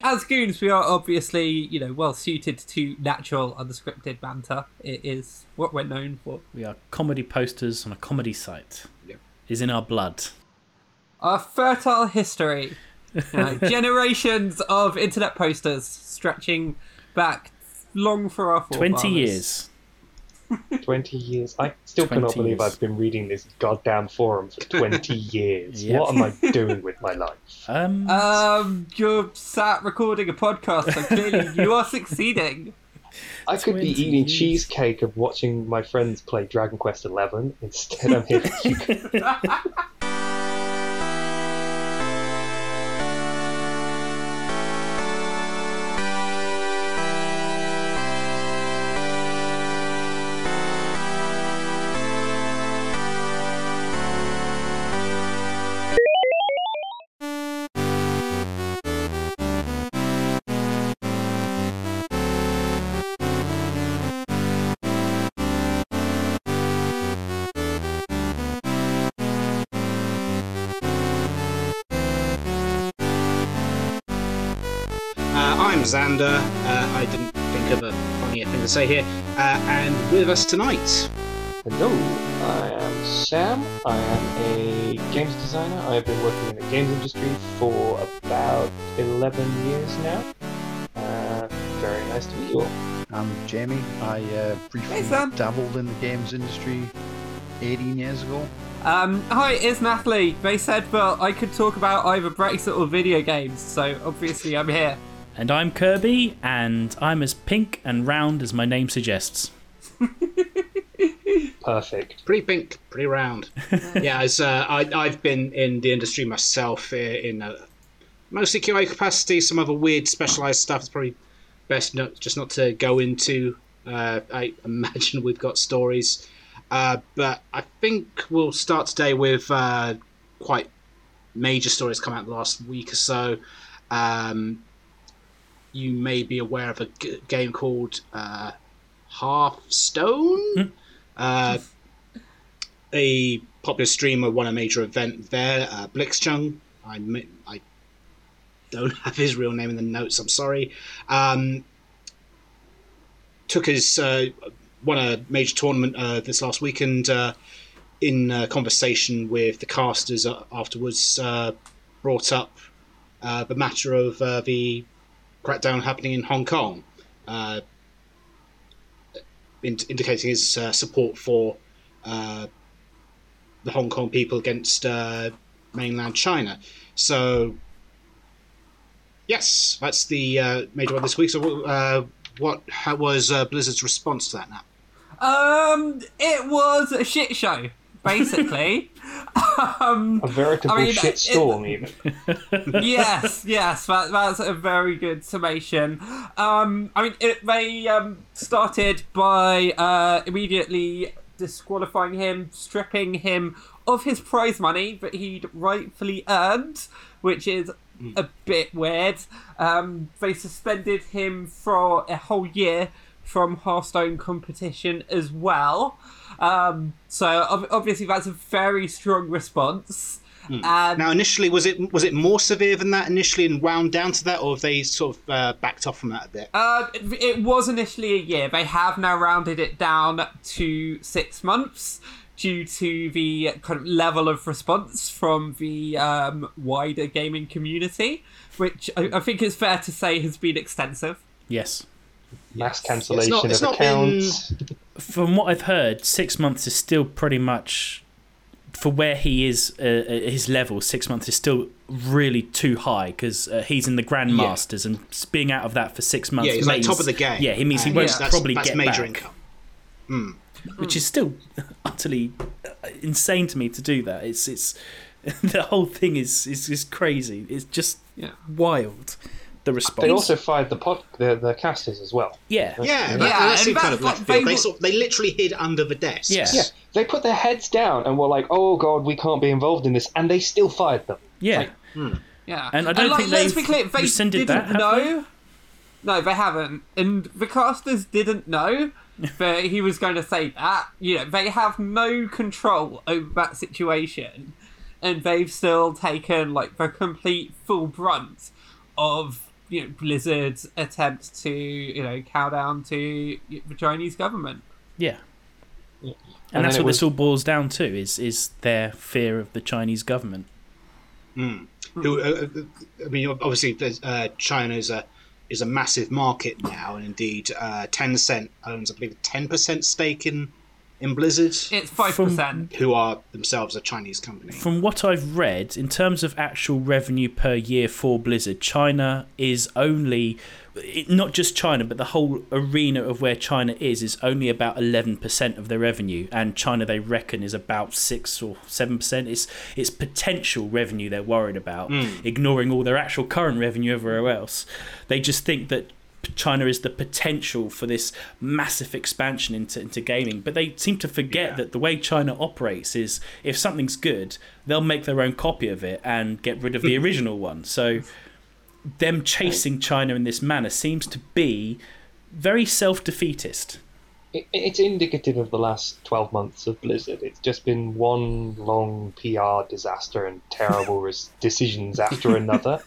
as goons, we are obviously, you know, well suited to natural, unscripted banter. It is what we're known for. We are comedy posters on a comedy site. Is in our blood. Our fertile history, know, generations of internet posters stretching back long for our Twenty years. 20 years. I still cannot 20 believe years. I've been reading this goddamn forum for 20 years. Yep. What am I doing with my life? Um, Um, you're sat recording a podcast, so clearly you are succeeding. I could be eating years. cheesecake of watching my friends play Dragon Quest XI. Instead, I'm here. Xander. Uh, I didn't think of a funnier thing to say here. Uh, and with us tonight, Hello, I am Sam. I am a games designer. I have been working in the games industry for about 11 years now. Uh, very nice to meet you all. I'm Jamie. I uh, briefly Hey, Sam. dabbled in the games industry 18 years ago. Um, hi, it's Natalie. They said that I could talk about either Brexit or video games, so obviously I'm here. And I'm Kirby, and I'm as pink and round as my name suggests. Perfect. pretty pink, pretty round. yeah, as uh, I, I've been in the industry myself uh, in uh, mostly QA capacity, some other weird specialized stuff. It's probably best not, just not to go into. Uh, I imagine we've got stories, uh, but I think we'll start today with uh, quite major stories come out the last week or so. Um, you may be aware of a g- game called uh, Hearthstone. Uh, a popular streamer won a major event there. Uh, Blitzchung. I I don't have his real name in the notes. I'm sorry. Um, took his uh, won a major tournament uh, this last weekend. Uh, in conversation with the casters uh, afterwards, uh, brought up uh, the matter of uh, the crackdown happening in Hong Kong. Uh, ind- indicating his uh, support for uh, the Hong Kong people against uh, mainland China. So, yes, that's the uh, major one this week. So, uh, what how was uh, Blizzard's response to that now? Um, it was a shit show, basically. um, A veritable I mean, shit it- storm, even. yes, yes, that, that's a very good summation. Um, I mean, it, they um, started by uh, immediately disqualifying him, stripping him of his prize money that he'd rightfully earned, which is a bit weird. Um, they suspended him for a whole year from Hearthstone competition as well. Um, so obviously that's a very strong response. And Now, initially, was it was it more severe than that initially and wound down to that, or have they sort of uh, backed off from that a bit? Uh, it, it was initially a year. They have now rounded it down to six months due to the kind of level of response from the um, wider gaming community, which I, I think it's fair to say has been extensive. Yes. Mass It's cancellation not- it's of not been- accounts. From what I've heard, six months is still pretty much for where he is. Uh, at his level, six months is still really too high because uh, he's in the grandmasters, and being out of that for six months. Yeah, he's like top of the game. Yeah, he means he And won't that's, probably that's get major back, income. which is still utterly uh, insane to me to do that. It's it's the whole thing is is, is crazy. It's just Yeah. wild. The response. They also fired the pod, the, the casters as well. yeah, Yeah, that, Yeah, that and seemed kind that's of left what field. they They, sort of, they literally hid under the desks. Yeah. Yeah, they put their heads down and were like, "Oh God, we can't be involved in this," and they still fired them. yeah. Hmm. Yeah, And I don't think let's they've be clear, they rescinded didn't that, have know. No, they haven't, and the casters didn't know that he was going to say that. You know, they have no control over that situation, and they've still taken like the complete full brunt of you know, Blizzard's attempt to you know cow down to the Chinese government. Yeah. Yeah. And, And that's what it this all boils down to is is their fear of the Chinese government. Mm. Who, I mean, obviously, uh, China is a is a massive market now, and indeed, uh, Tencent owns, I believe, a ten percent stake in in Blizzard, It's five percent. who are themselves a Chinese company. From what I've read, in terms of actual revenue per year for Blizzard, China is only not just China, but the whole arena of where China is is only about eleven percent of their revenue, and China they reckon is about six or seven percent. It's it's potential revenue they're worried about, hmm. ignoring all their actual current revenue everywhere else. They just think that China is the potential for this massive expansion into, into gaming. But they seem to forget Yeah. that the way China operates is if something's good, they'll make their own copy of it and get rid of the original one. So them chasing China in this manner seems to be very self defeatist. It, it's indicative of the last 12 months of Blizzard. It's just been one long PR disaster and terrible decisions after another.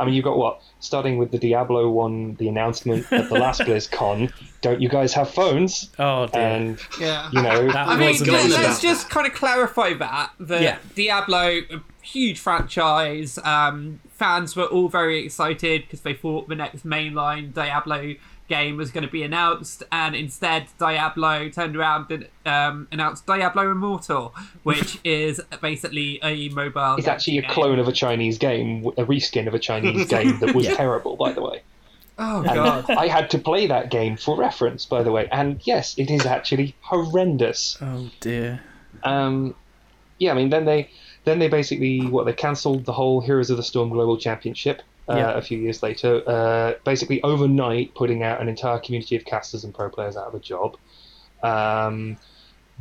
I mean, you've got what? Starting with the Diablo one, the announcement at the last BlizzCon. Don't you guys have phones? Oh dear. And, Yeah. you know, That I mean, let's, easy. let's just kind of clarify that The Yeah. Diablo, a huge franchise. Um, fans were all very excited because they thought the next mainline Diablo game was going to be announced, and instead Diablo turned around and um, announced Diablo Immortal, which is basically a mobile. it's actually a game. clone of a Chinese game, a reskin of a Chinese game that was Yeah. terrible, by the way. Oh And god. I had to play that game for reference, by the way. And yes, it is actually horrendous. oh dear. Um, yeah, I mean, then they then they basically what they cancelled the whole Heroes of the Storm Global Championship uh, Yeah. a few years later. Uh, basically, overnight, putting out an entire community of casters and pro players out of a job. Um,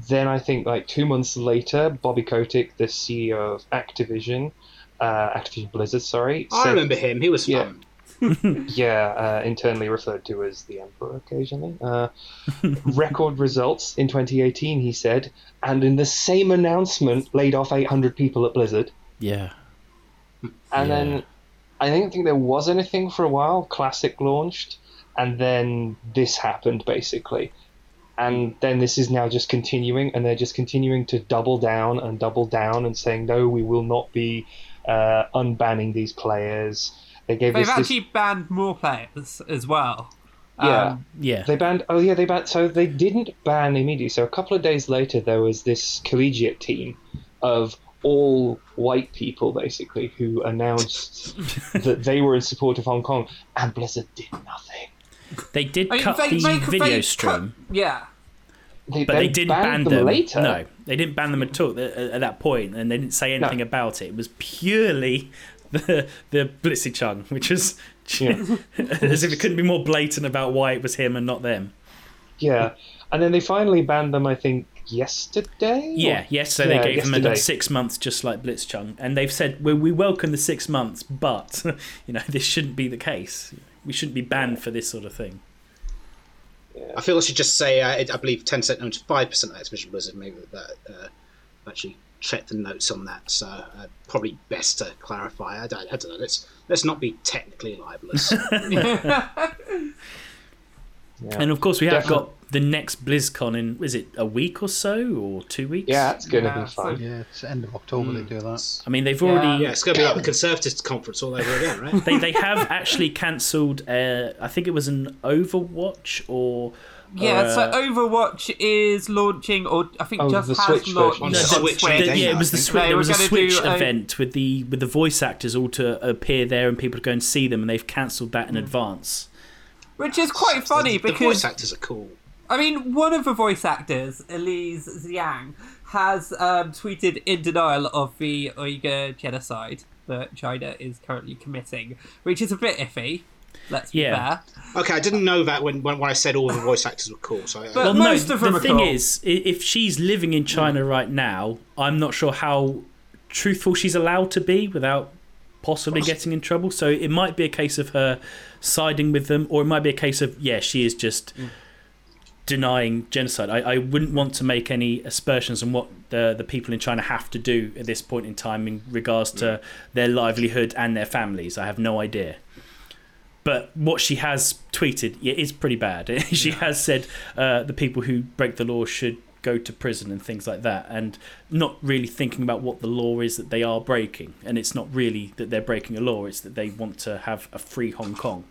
then I think like two months later, Bobby Kotick, the CEO of Activision, uh, Activision Blizzard, sorry, I said- remember him. He was Yeah. fun. yeah, uh, internally referred to as the Emperor occasionally. Uh, record results in 2018, he said, and in the same announcement, laid off 800 people at Blizzard. Yeah. And Yeah. then I didn't think there was anything for a while. Classic launched, and then this happened basically. And then this is now just continuing, and they're just continuing to double down and double down and saying, no, we will not be uh, unbanning these players. They gave They've us this. actually banned more players as well. Yeah. Um, Yeah. They banned. Oh yeah, they banned. So they didn't ban immediately. So a couple of days later, there was this collegiate team of all white people, basically, who announced that they were in support of Hong Kong, and Blizzard did nothing. They did I mean, cut they- the they- video they stream. cut- yeah. They, But they, didn't ban banned them, later. No, they didn't ban them at all at, at that point, and they didn't say anything about it. It was purely the the Blitzy Chung, which was Yeah. as if it couldn't be more blatant about why it was him and not them. Yeah, and then they finally banned them. I think yesterday. Yeah, yes. So Yeah, they gave them yesterday. another six months, just like Blitzchung, and they've said we, we welcome the six months, but you know this shouldn't be the case. We shouldn't be banned for this sort of thing. I feel I should just say uh, it, I believe Tencent owns five percent of Activision Blizzard. Maybe that uh, actually check the notes on that. So uh, probably best to clarify. I don't, I don't know. Let's let's not be technically libelous. Yeah. And of course, we have Definitely. got the next BlizzCon in is it a week or so or two weeks? Yeah, it's going to Yeah, be so- fun. Yeah, it's the end of October they do that. I mean they've Yeah. already yeah, it's going to be like the Conservatives conference all over again, right? they they have actually cancelled. Uh, I think it was an Overwatch or Yeah, or, so uh, Overwatch is launching, or I think Oh, just the has Switch launched. On No, the the- Switch, the- yeah, it was the. Switch. There was a Switch do a- event with the with the voice actors all to appear there and people to go and see them, and they've cancelled that in advance. which is quite funny the, the voice actors are cool. I mean, one of the voice actors, Elise Zhang, has um, tweeted in denial of the Uyghur genocide that China is currently committing, which is a bit iffy. Let's be fair. Okay, I didn't know that when when, when I said all the voice actors were cool. So I, But- Well, most no. of them the are thing cool. is, if she's living in China right now, I'm not sure how truthful she's allowed to be without possibly getting in trouble. So it might be a case of her siding with them, or it might be a case of yeah, she is just denying genocide. I, I wouldn't want to make any aspersions on what the the people in China have to do at this point in time in regards to their livelihood and their families. I have no idea. but what she has tweeted yeah, is pretty bad. she has said uh, the people who break the law should go to prison and things like that, and not really thinking about what the law is that they are breaking. And it's not really that they're breaking a law; it's that they want to have a free Hong Kong.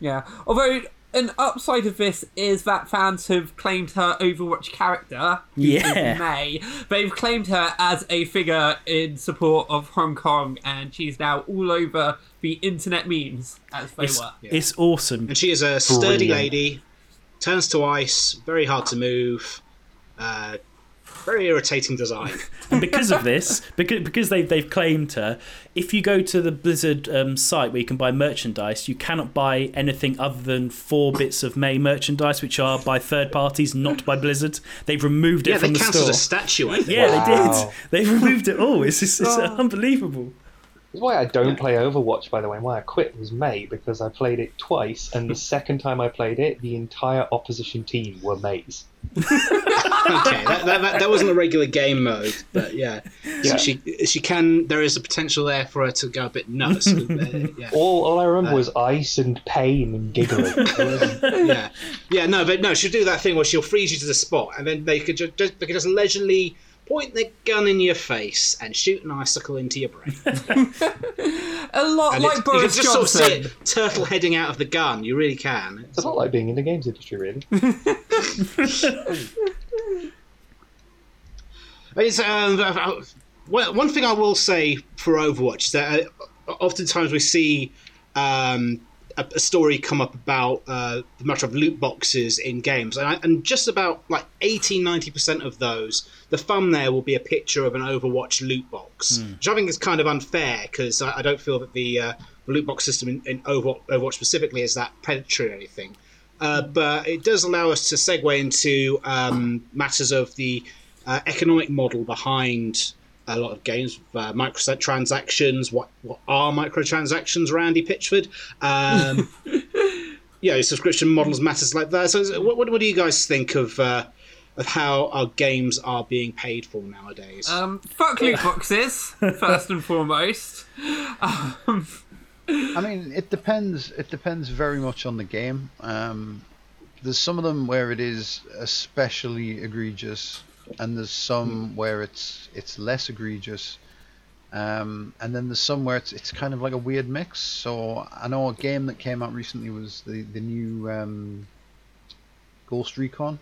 Yeah. Although an upside of this is that fans have claimed her Overwatch character, Yeah. Mei. They've claimed her as a figure in support of Hong Kong, and she's now all over the internet memes as they It's, were. it's awesome. And she is a sturdy Brilliant. lady, turns to ice, very hard to move, uh, very irritating design. And because of this, because because they they've claimed her, if you go to the Blizzard um, site where you can buy merchandise, you cannot buy anything other than four bits of Mei merchandise, which are by third parties, not by Blizzard. They've removed it yeah, from they the cancelled a statue. I think. yeah, they did. They've removed it all. It's just, it's unbelievable. That's why I don't play Overwatch, by the way, and why I quit was Mei, because I played it twice, and the second time I played it, the entire opposition team were Meis. okay, that, that, that, that wasn't a regular game mode, but yeah. Yeah. So she she can. There is a potential there for her to go a bit nuts. uh, yeah. All, all I remember Uh. was ice and pain and giggling. Yeah, yeah, no, but no, she'll do that thing where she'll freeze you to the spot, and then they could just, just they could just leisurely point the gun in your face and shoot an icicle into your brain. A lot And like it's- you can Boris just sort of see it turtle heading out of the gun. You really can. It's a lot like being in the games industry, really. It's, um, uh, well, one thing I will say for Overwatch is that uh, oftentimes we see um, a, a story come up about uh, the matter of loot boxes in games, and, I, and just about like 80 90% of those, the thumbnail will be a picture of an Overwatch loot box, which I think is kind of unfair because I, I don't feel that the, uh, the loot box system in, in Overwatch, Overwatch specifically is that predatory or anything. Uh, but it does allow us to segue into um, matters of the uh, economic model behind a lot of games, uh, microtransactions. What what are microtransactions, Randy Pitchford? Um, yeah, subscription models, matters like that. So, what, what, what do you guys think of uh, of how our games are being paid for nowadays? Um, fuck loot boxes, first and foremost. Um, I mean, it depends. It depends very much on the game. Um, there's some of them where it is especially egregious, and there's some where it's it's less egregious. Um, and then there's some where it's it's kind of like a weird mix. So I know a game that came out recently was the the new um, Ghost Recon.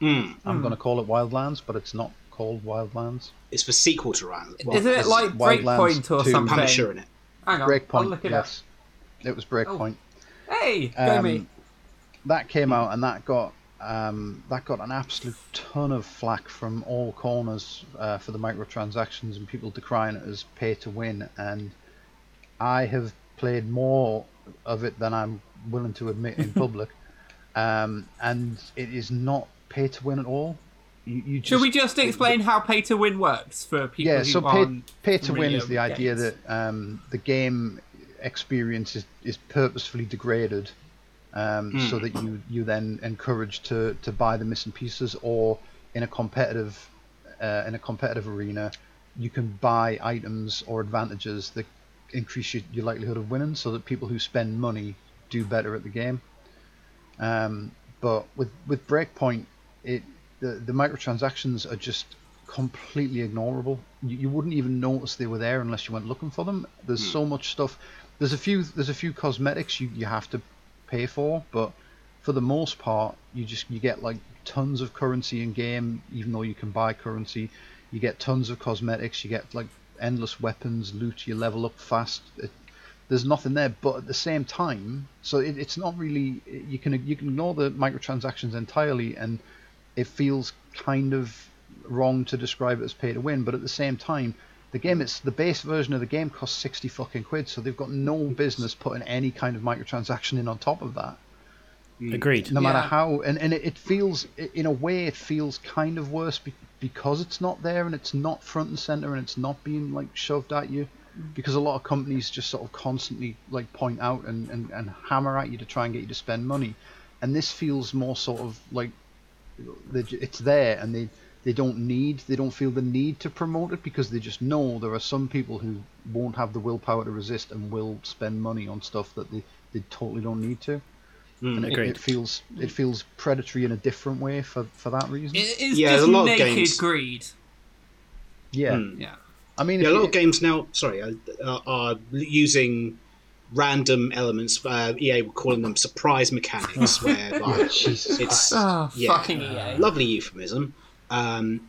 Hmm. I'm gonna call it Wildlands, but it's not called Wildlands. It's the sequel to Rand. Isn't it like Wildlands Breakpoint or 2. something? Punisher in it. Hang on, I'll Breakpoint, look it yes, it was Breakpoint. up. Hey, go Um, me. that came out and that got um, that got an absolute ton of flack from all corners uh, for the microtransactions and people decrying it as pay to win. And I have played more of it than I'm willing to admit in public, um, and it is not pay to win at all. You, you just, Should we just explain how pay to win works for people yeah, so pay, pay to win is the with idea that um, the game experience is, is purposefully degraded um, so that you, you then encourage to, to buy the missing pieces or in a competitive uh, in a competitive arena you can buy items or advantages that increase your, your likelihood of winning so that people who spend money do better at the game um, but with with Breakpoint, it the, the microtransactions are just completely ignorable. You, you wouldn't even notice they were there unless you went looking for them. There's so much stuff. There's a few there's a few cosmetics you, you have to pay for, but for the most part, you just you get like tons of currency in game, even though you can buy currency. You get tons of cosmetics. You get like endless weapons, loot. You level up fast. It, there's nothing there, but at the same time, so it, it's not really you can you can ignore the microtransactions entirely, and it feels kind of wrong to describe it as pay to win. But at the same time, the game it's the base version of the game costs sixty fucking quid, so they've got no hmm. business putting any kind of microtransaction in on top of that. Hmm. Agreed. no matter Yeah. how and, and it, it feels in a way it feels kind of worse be, because it's not there and it's not front and center and it's not being like shoved at you. Hmm. Because a lot of companies just sort of constantly like point out and, and, and hammer at you to try and get you to spend money. And this feels more sort of like it's there and they they don't need they don't feel the need to promote it because they just know there are some people who won't have the willpower to resist and will spend money on stuff that they, they totally don't need to. And it, it feels it feels predatory in a different way for, for that reason. It is Yeah, just a lot of games- greed. yeah, Hmm. Yeah. I mean, Yeah, a lot you- of games now, sorry, uh, are, are using random elements. Uh, EA were calling them surprise mechanics, where like Jesus it's Oh, yeah, fucking EA. lovely euphemism. Um,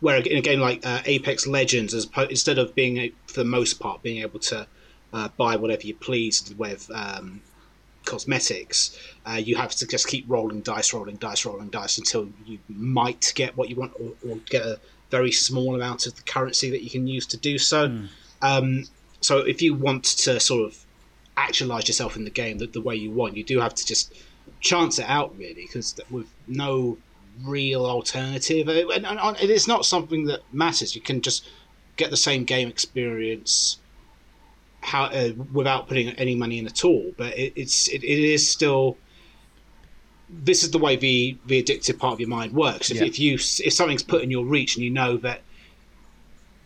where in a game like uh, Apex Legends, as opposed, instead of being a- for the most part being able to uh, buy whatever you please with um, cosmetics, uh, you have to just keep rolling dice, rolling dice, rolling dice until you might get what you want, or, or get a very small amount of the currency that you can use to do so. Um, so if you want to sort of actualize yourself in the game the, the way you want, you do have to just chance it out really, because with no real alternative, and, and, and it is not something that matters. You can just get the same game experience how uh, without putting any money in at all. But it, it's it, it is still. This is the way the the addictive part of your mind works. If, Yeah. if you if something's put in your reach and you know that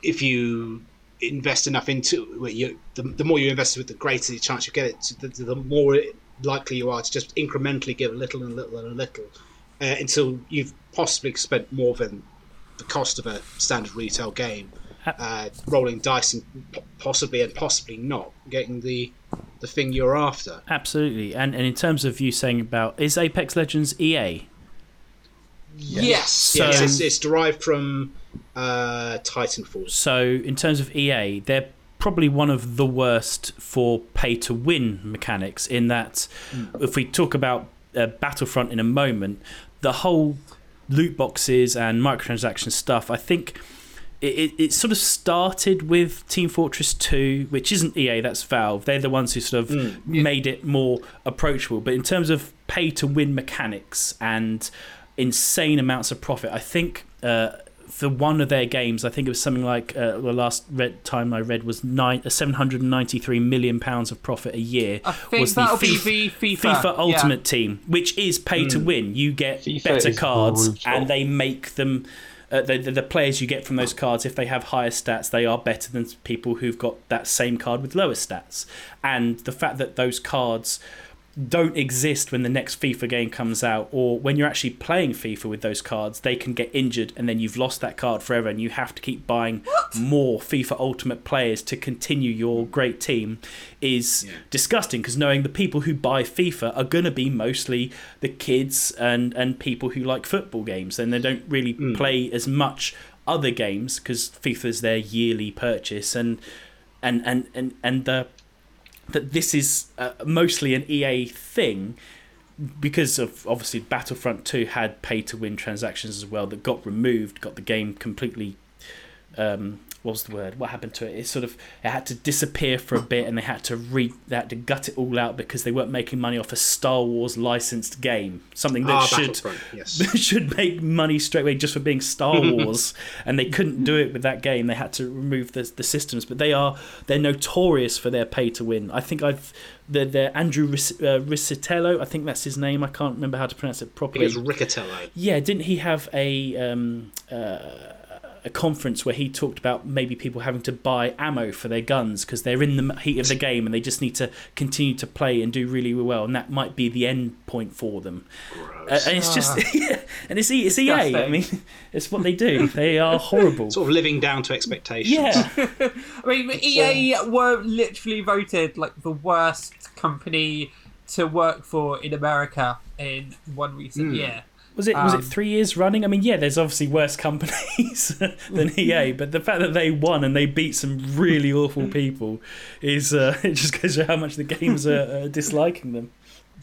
if you invest enough into it, you, the, the more you invest with, the greater the chance you get it. The, the more likely you are to just incrementally give a little and a little and a little uh, until you've possibly spent more than the cost of a standard retail game, uh, rolling dice and possibly and possibly not getting the the thing you're after. Absolutely. And and in terms of you saying about is Apex Legends EA? Yes. So- yes, it's, it's derived from uh, Titanfall. So in terms of EA, they're probably one of the worst for pay to win mechanics in that if we talk about uh, Battlefront in a moment, the whole loot boxes and microtransaction stuff, I think it, it, it sort of started with Team Fortress 2, which isn't EA, that's Valve. They're the ones who sort of made it more approachable. But in terms of pay to win mechanics and insane amounts of profit, I think. Uh, for one of their games, I think it was something like uh, the last read, time I read was nine, uh, 793 million pounds of profit a year. I think was that'll the be the FIFA. FIFA yeah. Ultimate Team, which is pay to win. You get FIFA better cards, brutal. and they make them. Uh, the, the the players you get from those cards, if they have higher stats, they are better than people who've got that same card with lower stats. And the fact that those cards don't exist when the next FIFA game comes out, or when you're actually playing FIFA with those cards, they can get injured and then you've lost that card forever, and you have to keep buying more FIFA Ultimate players to continue your great team is disgusting. Because knowing the people who buy FIFA are going to be mostly the kids and and people who like football games, and they don't really hmm. play as much other games because FIFA is their yearly purchase, and and and and and the that this is uh, mostly an EA thing because of obviously Battlefront 2 had pay to win transactions as well that got removed, got the game completely um was the word? What happened to it? It sort of it had to disappear for a bit, and they had to re they had to gut it all out because they weren't making money off a Star Wars licensed game, something that Ah, should yes. should make money straight away just for being Star Wars, and they couldn't do it with that game. They had to remove the the systems, but they are they're notorious for their pay to win. I think I've the the Andrew Ric- uh, Riccitiello, I think that's his name. I can't remember how to pronounce it properly. it was Riccatello. Yeah, didn't he have a um, uh, a conference where he talked about maybe people having to buy ammo for their guns because they're in the heat of the game and they just need to continue to play and do really well, and that might be the end point for them. Uh, and it's just, and it's E- it's EA. I mean, it's what they do. They are horrible. Sort of living down to expectations. Yeah, I mean, EA were literally voted like the worst company to work for in America in one recent year. Was it was Um, it three years running? I mean, yeah, there's obviously worse companies than EA, but the fact that they won and they beat some really awful people is uh, it just goes to how much the games are uh, disliking them.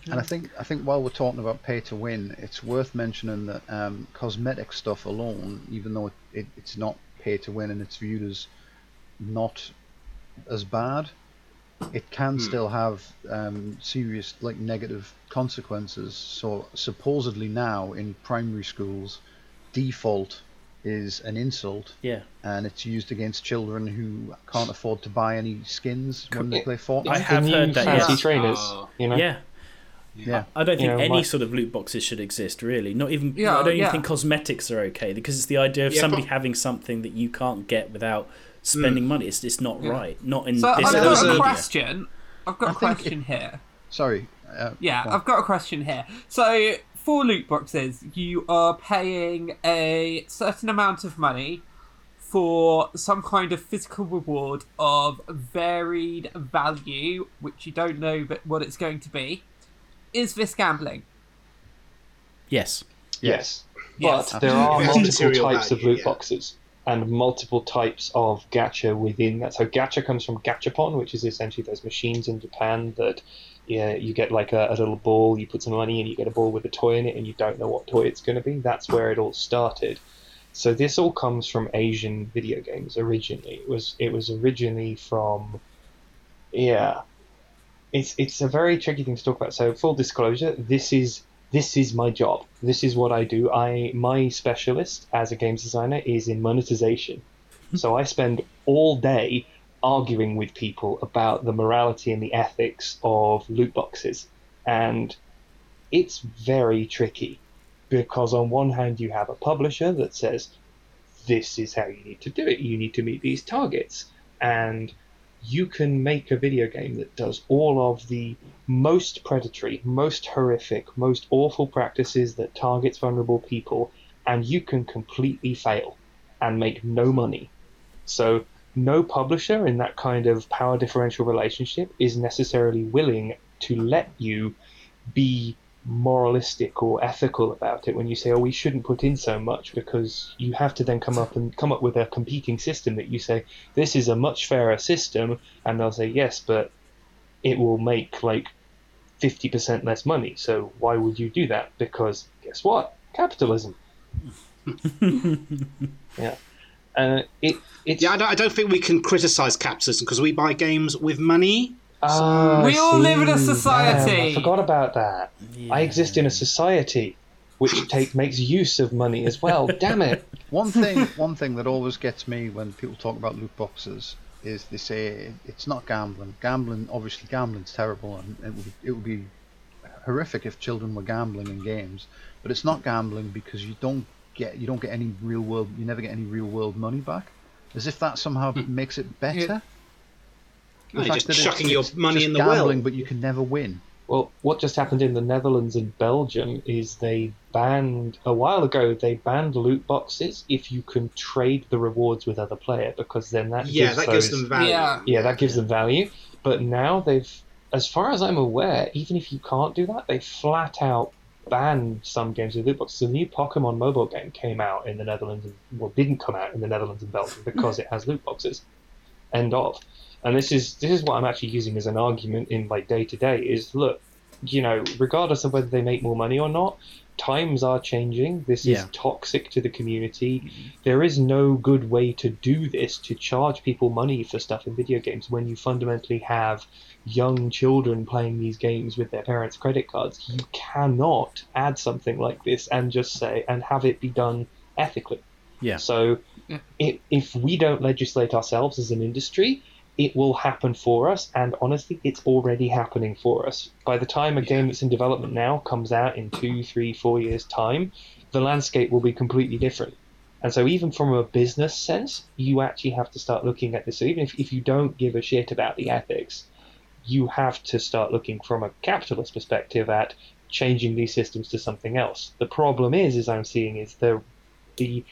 And I think I think while we're talking about pay to win, it's worth mentioning that um, cosmetic stuff alone, even though it, it, it's not pay to win and it's viewed as not as bad, it can still have um, serious like negative consequences. So supposedly now in primary schools, default is an insult, Yeah. and it's used against children who can't afford to buy any skins when they play Fortnite. I have heard that, fancy yes. trainers, Oh. you know. Yeah. Yeah. I don't think You know, any my- sort of loot boxes should exist, really. Not even. Yeah, I don't even yeah. think cosmetics are okay because it's the idea of Yeah, somebody but- having something that you can't get without spending mm. money. It's, it's not Yeah. right. Not in So this I've got a a- question. I've got I a think question here. Sorry. Uh, Yeah, go. I've got a question here. So, for loot boxes, you are paying a certain amount of money for some kind of physical reward of varied value, which you don't know but what it's going to be. Is this gambling? Yes. Yes. Yes. But there are multiple Material types of loot yeah. boxes and multiple types of gacha within that. So gacha comes from gachapon, which is essentially those machines in Japan that yeah, you get like a, a little ball, you put some money in, you get a ball with a toy in it, and you don't know what toy it's going to be. That's where it all started. So this all comes from Asian video games originally. It was it was originally from yeah. It's it's a very tricky thing to talk about. So full disclosure, this is this is my job. This is what I do. I my specialist as a games designer is in monetization. Hmm. so I spend all day arguing with people about the morality and the ethics of loot boxes. And it's very tricky because on one hand you have a publisher that says this is how you need to do it. You need to meet these targets. And you can make a video game that does all of the most predatory, most horrific, most awful practices that targets vulnerable people, and you can completely fail and make no money. So, no publisher in that kind of power differential relationship is necessarily willing to let you be moralistic or ethical about it when you say, "Oh, we shouldn't put in so much," because you have to then come up and come up with a competing system that you say this is a much fairer system, and they'll say yes, but it will make like fifty percent less money. So why would you do that? Because guess what? Capitalism. yeah, uh, it it's Yeah, I don't, I don't think we can criticize capitalism because we buy games with money. Ah, We all live in a society. Damn, I forgot about that. I exist in a society which take makes use of money as well. Damn it. One thing, one thing that always gets me when people talk about loot boxes is they say it's not gambling. Gambling, obviously, gambling's terrible, and it would it would be horrific if children were gambling in games. But it's not gambling because you don't get you don't get any real world. You never get any real world money back. As if that somehow hmm. makes it better. No, The you're fact just that chucking your money in the gambling, well. but you can never win. Well, what just happened in the Netherlands and Belgium is they banned a while ago. They banned loot boxes if you can trade the rewards with other player because then that Yeah, gives that those, gives them value. Yeah. yeah that gives them value. But now they've, as far as I'm aware, even if you can't do that, they flat out banned some games with loot boxes. The new Pokemon mobile game came out in the Netherlands, and, well, didn't come out in the Netherlands and Belgium because it has loot boxes. End of. And this is this is what I'm actually using as an argument in like day to day is look, you know, regardless of whether they make more money or not, times are changing. This Yeah. is toxic to the community. Mm-hmm. There is no good way to do this to charge people money for stuff in video games when you fundamentally have young children playing these games with their parents' credit cards. You cannot add something like this and just say and have it be done ethically. Yeah. So Yeah. if, if we don't legislate ourselves as an industry, it will happen for us, and honestly, it's already happening for us. By the time a game that's in development now comes out in two, three, four years' time, the landscape will be completely different. And so, even from a business sense, you actually have to start looking at this. So, even if, if you don't give a shit about the ethics, you have to start looking from a capitalist perspective at changing these systems to something else. The problem is, as I'm seeing, is the the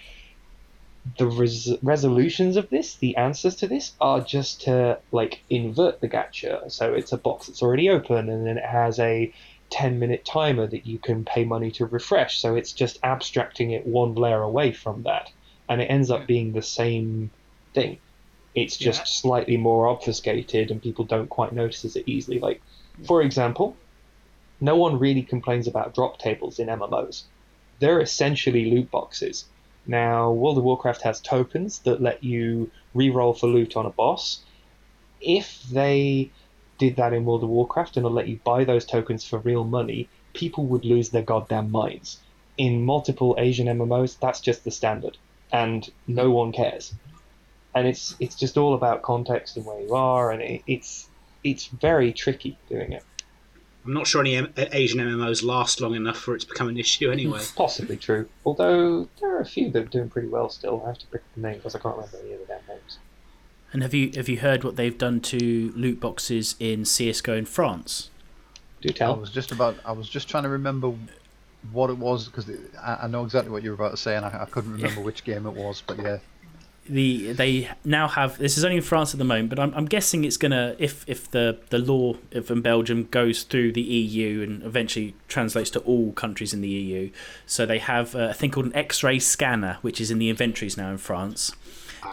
the res- resolutions of this, the answers to this, are just to like invert the gacha. So it's a box that's already open, and then it has a 10 minute timer that you can pay money to refresh. So it's just abstracting it one layer away from that, and it ends up being the same thing. It's just Yeah. slightly more obfuscated, and people don't quite notice it easily. Like, for example, no one really complains about drop tables in MMOs. They're essentially loot boxes. Now, World of Warcraft has tokens that let you re-roll for loot on a boss. If they did that in World of Warcraft and let you buy those tokens for real money, people would lose their goddamn minds. In multiple Asian MMOs, that's just the standard, and no one cares. And it's it's just all about context and where you are, and it, it's it's very tricky doing it. I'm not sure any M- uh, Asian MMOs last long enough for it to become an issue anyway. Possibly true. Although there are a few that are doing pretty well still. I have to pick the name because I can't remember any of the damn names. And have you have you heard what they've done to loot boxes in CS:GO in France? Do tell. I was just about. I was just trying to remember what it was because I, I know exactly what you were about to say, and I, I couldn't remember which game it was. But yeah, the they now have this is only in France at the moment, but I'm, I'm guessing it's gonna if if the the law in Belgium goes through the EU and eventually translates to all countries in the EU. So they have a thing called an X-ray scanner, which is in the inventories now in France.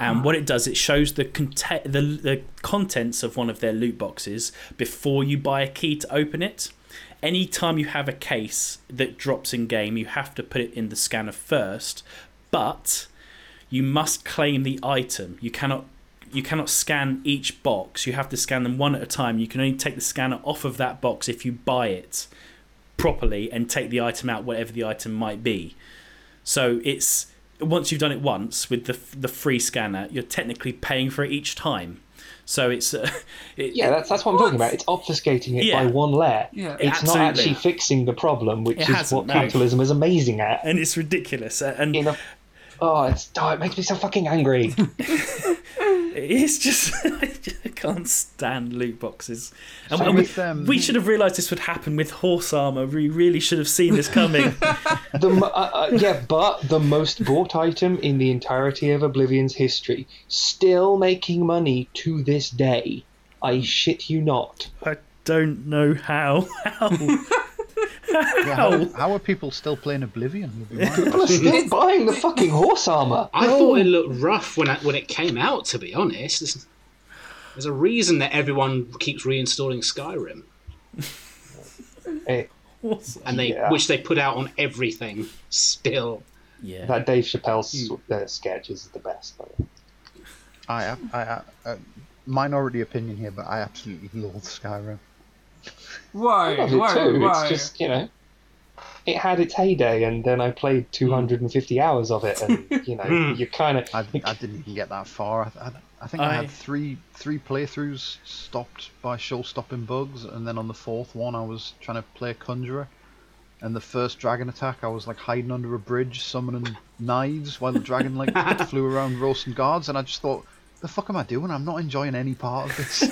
And what it does, it shows the, conte- the the contents of one of their loot boxes before you buy a key to open it. Anytime you have a case that drops in game, you have to put it in the scanner first. But you must claim the item. You cannot you cannot scan each box. You have to scan them one at a time. You can only take the scanner off of that box if you buy it properly and take the item out, whatever the item might be. So it's once you've done it once with the the free scanner, you're technically paying for it each time. So it's uh, it, Yeah, that's that's what I'm talking about. It's obfuscating it Yeah. by one layer. Yeah. It's Absolutely. not actually fixing the problem, which It is hasn't, what no. capitalism is amazing at. and it's ridiculous. And In a, oh, it's oh, it makes me so fucking angry. It's just I can't stand loot boxes. And So we, with, um, we should have realised this would happen with horse armor. We really should have seen this coming. the uh, uh, yeah, but the most bought item in the entirety of Oblivion's history, still making money to this day. I shit you not. I don't know how. How? Yeah how, how are people still playing Oblivion? People are still buying the fucking horse armor. I thought it looked rough when I, when it came out. To be honest, there's, there's a reason that everyone keeps reinstalling Skyrim, Eh, and they Yeah. which they put out on everything still. yeah. that Dave Chappelle s- uh, sketch is the best. By the way. I, I, I, uh, minority opinion here, but I absolutely love Skyrim. Why? I love it Why? too. Why? It's just you know, it had its heyday, and then I played 250 hours of it, and you know, Hmm. you kind of I, I didn't even get that far. I, I, I think I, I- had three three playthroughs stopped by show-stopping bugs, and then on the fourth one, I was trying to play Conjurer. And the first dragon attack, I was like hiding under a bridge, summoning knives while the dragon like flew around roasting guards, and I just thought, the fuck am I doing? I'm not enjoying any part of this.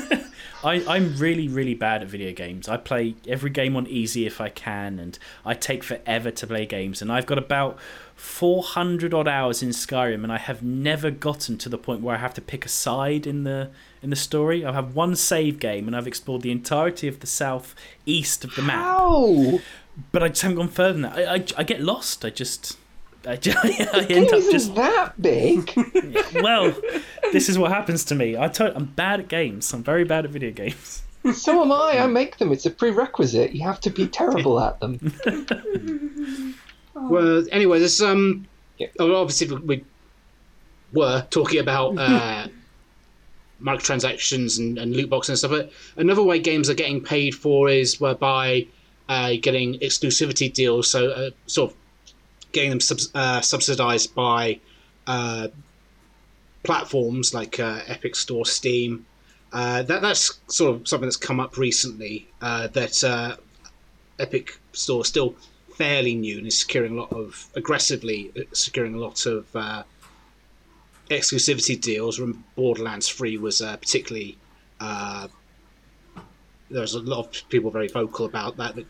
I, I'm really, really bad at video games. I play every game on easy if I can, and I take forever to play games. And I've got about 400 odd hours in Skyrim, and I have never gotten to the point where I have to pick a side in the in the story. I have one save game, and I've explored the entirety of the south east of the map, Ow! but I just haven't gone further than that. I, I, I get lost. I just. I, just, I Game end up isn't just that big. well. This is what happens to me. I told, I'm bad at games. I'm very bad at video games. so am I. I make them. It's a prerequisite. You have to be terrible at them. Well, anyway, there's um, oh, obviously we were talking about uh, microtransactions and, and loot boxes and stuff. But another way games are getting paid for is whereby uh, getting exclusivity deals. So uh, sort of getting them uh, subsidized by uh, platforms like uh, Epic Store, Steam. Uh, that that's sort of something that's come up recently. Uh, that Epic Store is still fairly new and is securing a lot of aggressively securing a lot of exclusivity deals. Borderlands Three was particularly there was a lot of people very vocal about that. But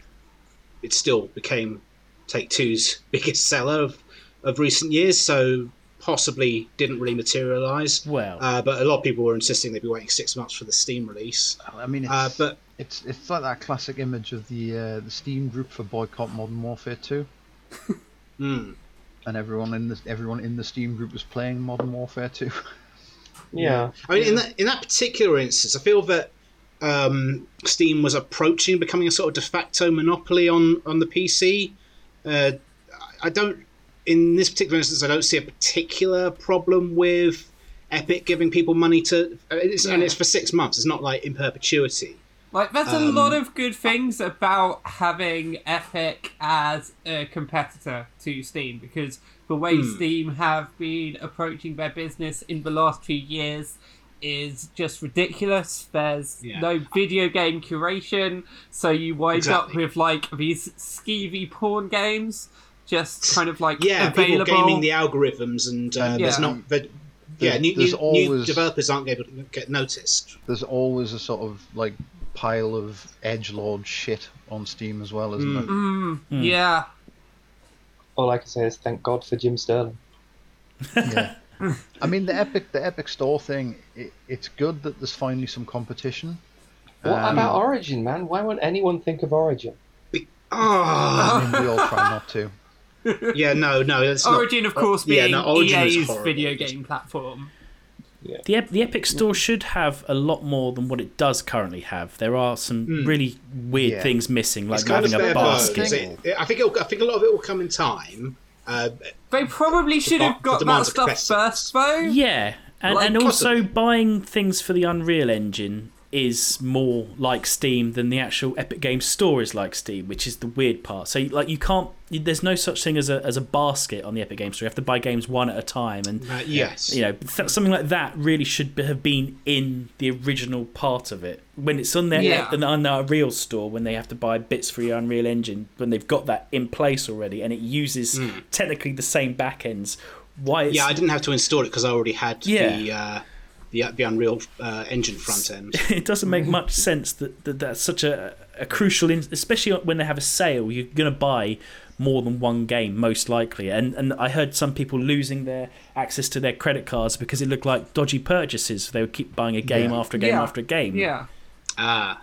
it still became Take Two's biggest seller of, of recent years. So possibly didn't really materialize. Well, Uh, but a lot of people were insisting they'd be waiting six months for the Steam release. I mean, it's, Uh, but it's it's like that classic image of the uh, the Steam group for Boycott Modern Warfare 2. hmm. and everyone in the everyone in the Steam group was playing Modern Warfare 2. Yeah. I mean, in that in that particular instance, I feel that um, Steam was approaching becoming a sort of de facto monopoly on on the PC. Uh, I don't. In this particular instance, I don't see a particular problem with Epic giving people money to, uh, it's, and it's for six months. It's not like in perpetuity. Like, there's a Um, lot of good things about having Epic as a competitor to Steam because the way Hmm. Steam have been approaching their business in the last few years, is just ridiculous. There's Yeah. no video game curation, so you wind up with like these skeevy porn games, just kind of like Yeah, available. people gaming the algorithms, and uh, And, there's not. But, yeah, new, there's new, always- new developers aren't able to get noticed. There's always a sort of like pile of edge lord shit on Steam as well, isn't Mm. there? Mm, Hmm. Yeah, All I can say is thank God for Jim Sterling. Yeah. I mean the Epic the Epic Store thing. It, it's good that there's finally some competition. What Um, about Origin, man? Why won't anyone think of Origin? Oh, I mean, we all try not to. yeah, no, no. It's not, Origin, of course, yeah, being no, Origin is EA's video game platform. The, the Epic Store should have a lot more than what it does currently have. There are some Hmm. really weird Yeah. things missing, like having a bare basket. It- it- I think it'll, I think a lot of it will come in time. Uh, They probably should have got that stuff first, though. Yeah, and, Like, and also buying things for the Unreal Engine is more like Steam than the actual Epic Games Store is like Steam, which is the weird part. So like you can't, there's no such thing as a as a basket on the Epic Games Store. You have to buy games one at a time, and uh, yes. you know th- something like that really should be- have been in the original part of it when it's on their Yeah. on the Unreal Store when they have to buy bits for your Unreal Engine when they've got that in place already and it uses technically the same backends. Why? It's. Yeah, I didn't have to install it because I already had Yeah. the uh, the the Unreal uh, Engine front end. it doesn't make much sense that, that that's such a, a crucial, in, especially when they have a sale. You're going to buy more than one game, most likely. And and I heard some people losing their access to their credit cards because it looked like dodgy purchases. They would keep buying a game Yeah. after a game Yeah. after a game. Yeah. Ah,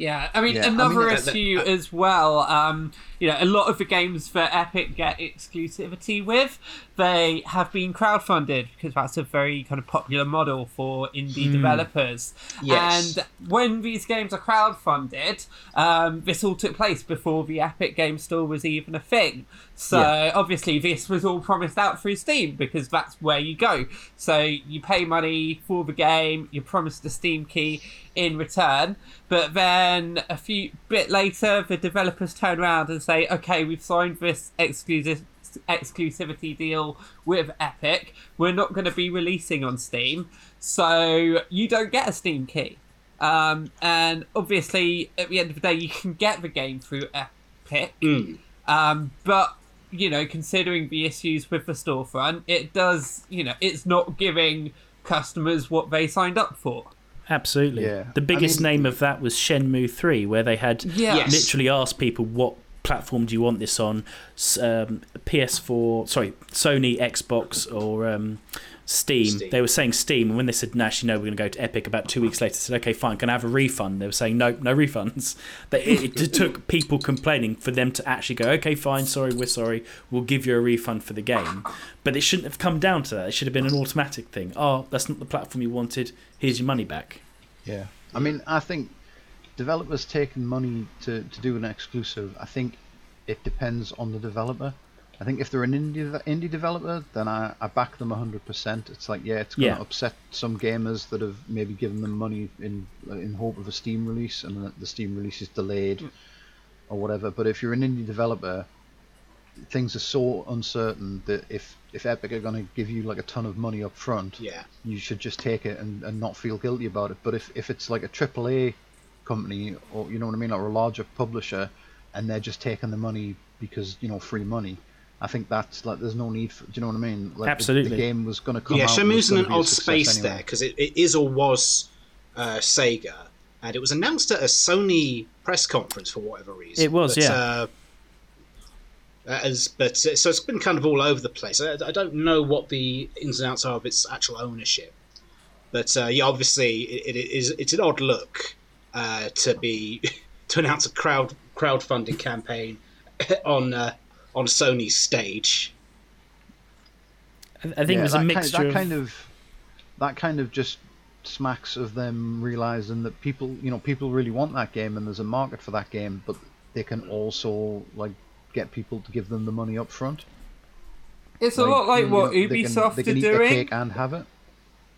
Yeah, I mean Yeah, I another mean, uh, the- issue as well. Um, you know, a lot of the games that Epic get exclusivity with, they have been crowdfunded because that's a very kind of popular model for indie developers. Yes. And when these games are crowdfunded, um, this all took place before the Epic Game Store was even a thing. So Yeah. obviously, this was all promised out through Steam because that's where you go. So you pay money for the game, you're promised a Steam key in return, but then a few bit later, the developers turn around and say, "Okay, we've signed this exclusive." exclusivity deal with Epic. We're not going to be releasing on Steam, so you don't get a Steam key. Um, and obviously, at the end of the day, you can get the game through Epic, mm. um, but you know, considering the issues with the storefront, it does, you know, it's not giving customers what they signed up for. Absolutely. Yeah. The I biggest mean- name of that was Shenmue 3, where they had Yes. literally asked people what platform do you want this on um, ps4 sorry sony xbox or um, steam. Steam. they were saying steam and when they said no actually no we're going to go to epic about two weeks later said okay fine can i have a refund they were saying no no refunds they, it, it took people complaining for them to actually go okay fine sorry we're sorry we'll give you a refund for the game but it shouldn't have come down to that it should have been an automatic thing oh that's not the platform you wanted here's your money back Yeah, I mean, I think developers taking money to, to do an exclusive. I think it depends on the developer. I think if they're an indie indie developer, then I, I back them hundred percent. It's like yeah, it's going to Yeah. upset some gamers that have maybe given them money in in hope of a Steam release, and the Steam release is delayed mm. or whatever. But if you're an indie developer, things are so uncertain that if if Epic are going to give you like a ton of money up front, yeah. you should just take it and, and not feel guilty about it. But if, if it's like a AAA company or you know what I mean, or a larger publisher, and they're just taking the money because you know free money, I think that's like there's no need for. Do you know what I mean? Like the- The, Absolutely. game was going to come yeah, out. Shenmue's was in gonna an odd space anyway. there because it, it is or was uh, Sega, and it was announced at a Sony press conference for whatever reason. It was, but, yeah. Uh, as, but uh, so it's been kind of all over the place. I, I don't know what the ins and outs are of its actual ownership, but uh, yeah, obviously it, it is. It's an odd look uh, to be to announce a crowd crowdfunding campaign on uh, on Sony's stage. i, I think Yeah, it was a that mixture kind, that of kind of that kind of just smacks of them realizing that people you know people really want that game and there's a market for that game but they can also like get people to give them the money up front It's a lot like you what know, they can- Ubisoft they can are eat their doing. cake and have it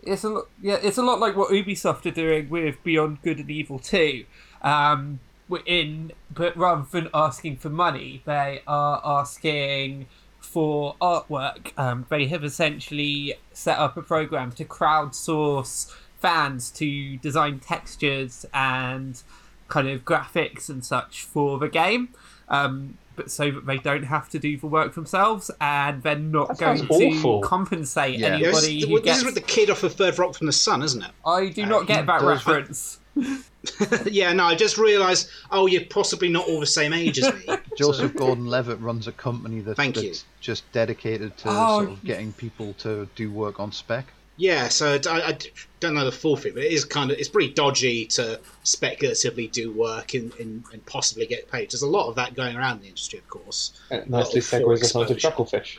It's a lot, yeah, it's a lot like what Ubisoft are doing with Beyond Good and Evil Two. Um, we're in, but rather than asking for money, they are asking for artwork. Um, they have essentially set up a program to crowdsource fans to design textures and kind of graphics and such for the game. Um, but so that they don't have to do the work themselves, and they're not That going to awful. compensate Yeah. Yeah, this, anybody this who is gets. with the kid off of Third Rock from the Sun, isn't it? I do Uh, not get that does- reference. yeah, no, I just realised. Oh, you're possibly not all the same age as me. Joseph Gordon-Levitt runs a company that, Thank that's you. just dedicated to Oh, sort of getting people to do work on spec. Yeah, so I, I don't know the full thing, but it is kind of it's pretty dodgy to speculatively do work and, and, and possibly get paid. There's a lot of that going around in the industry, of course. It nicely Lot of full segues us onto exposure. Chucklefish.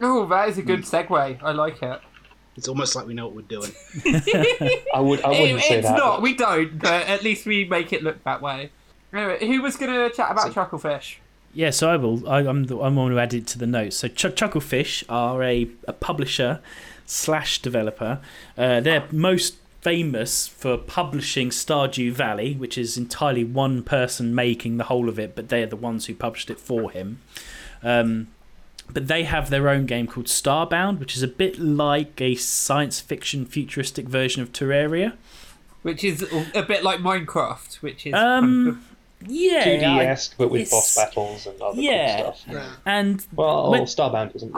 Oh, that is a good hmm. segue. I like it. It's almost like we know what we're doing. I would. I wouldn't It- say it's that. not. We don't, but at least we make it look that way. Anyway, who was going to chat about Chucklefish? Yeah, so I will. I, I'm the, I'm going to add it to the notes. So Ch- Chucklefish are a, a publisher slash developer. Uh, they're most famous for publishing Stardew Valley, which is entirely one person making the whole of it, but they're the ones who published it for him. Um, but they have their own game called Starbound, which is a bit like a science fiction futuristic version of Terraria. Which is a bit like Minecraft, which is Um, Yeah, 2D I- esque, but with boss battles and other yeah. cool stuff. and Well, When- Starbound isn't,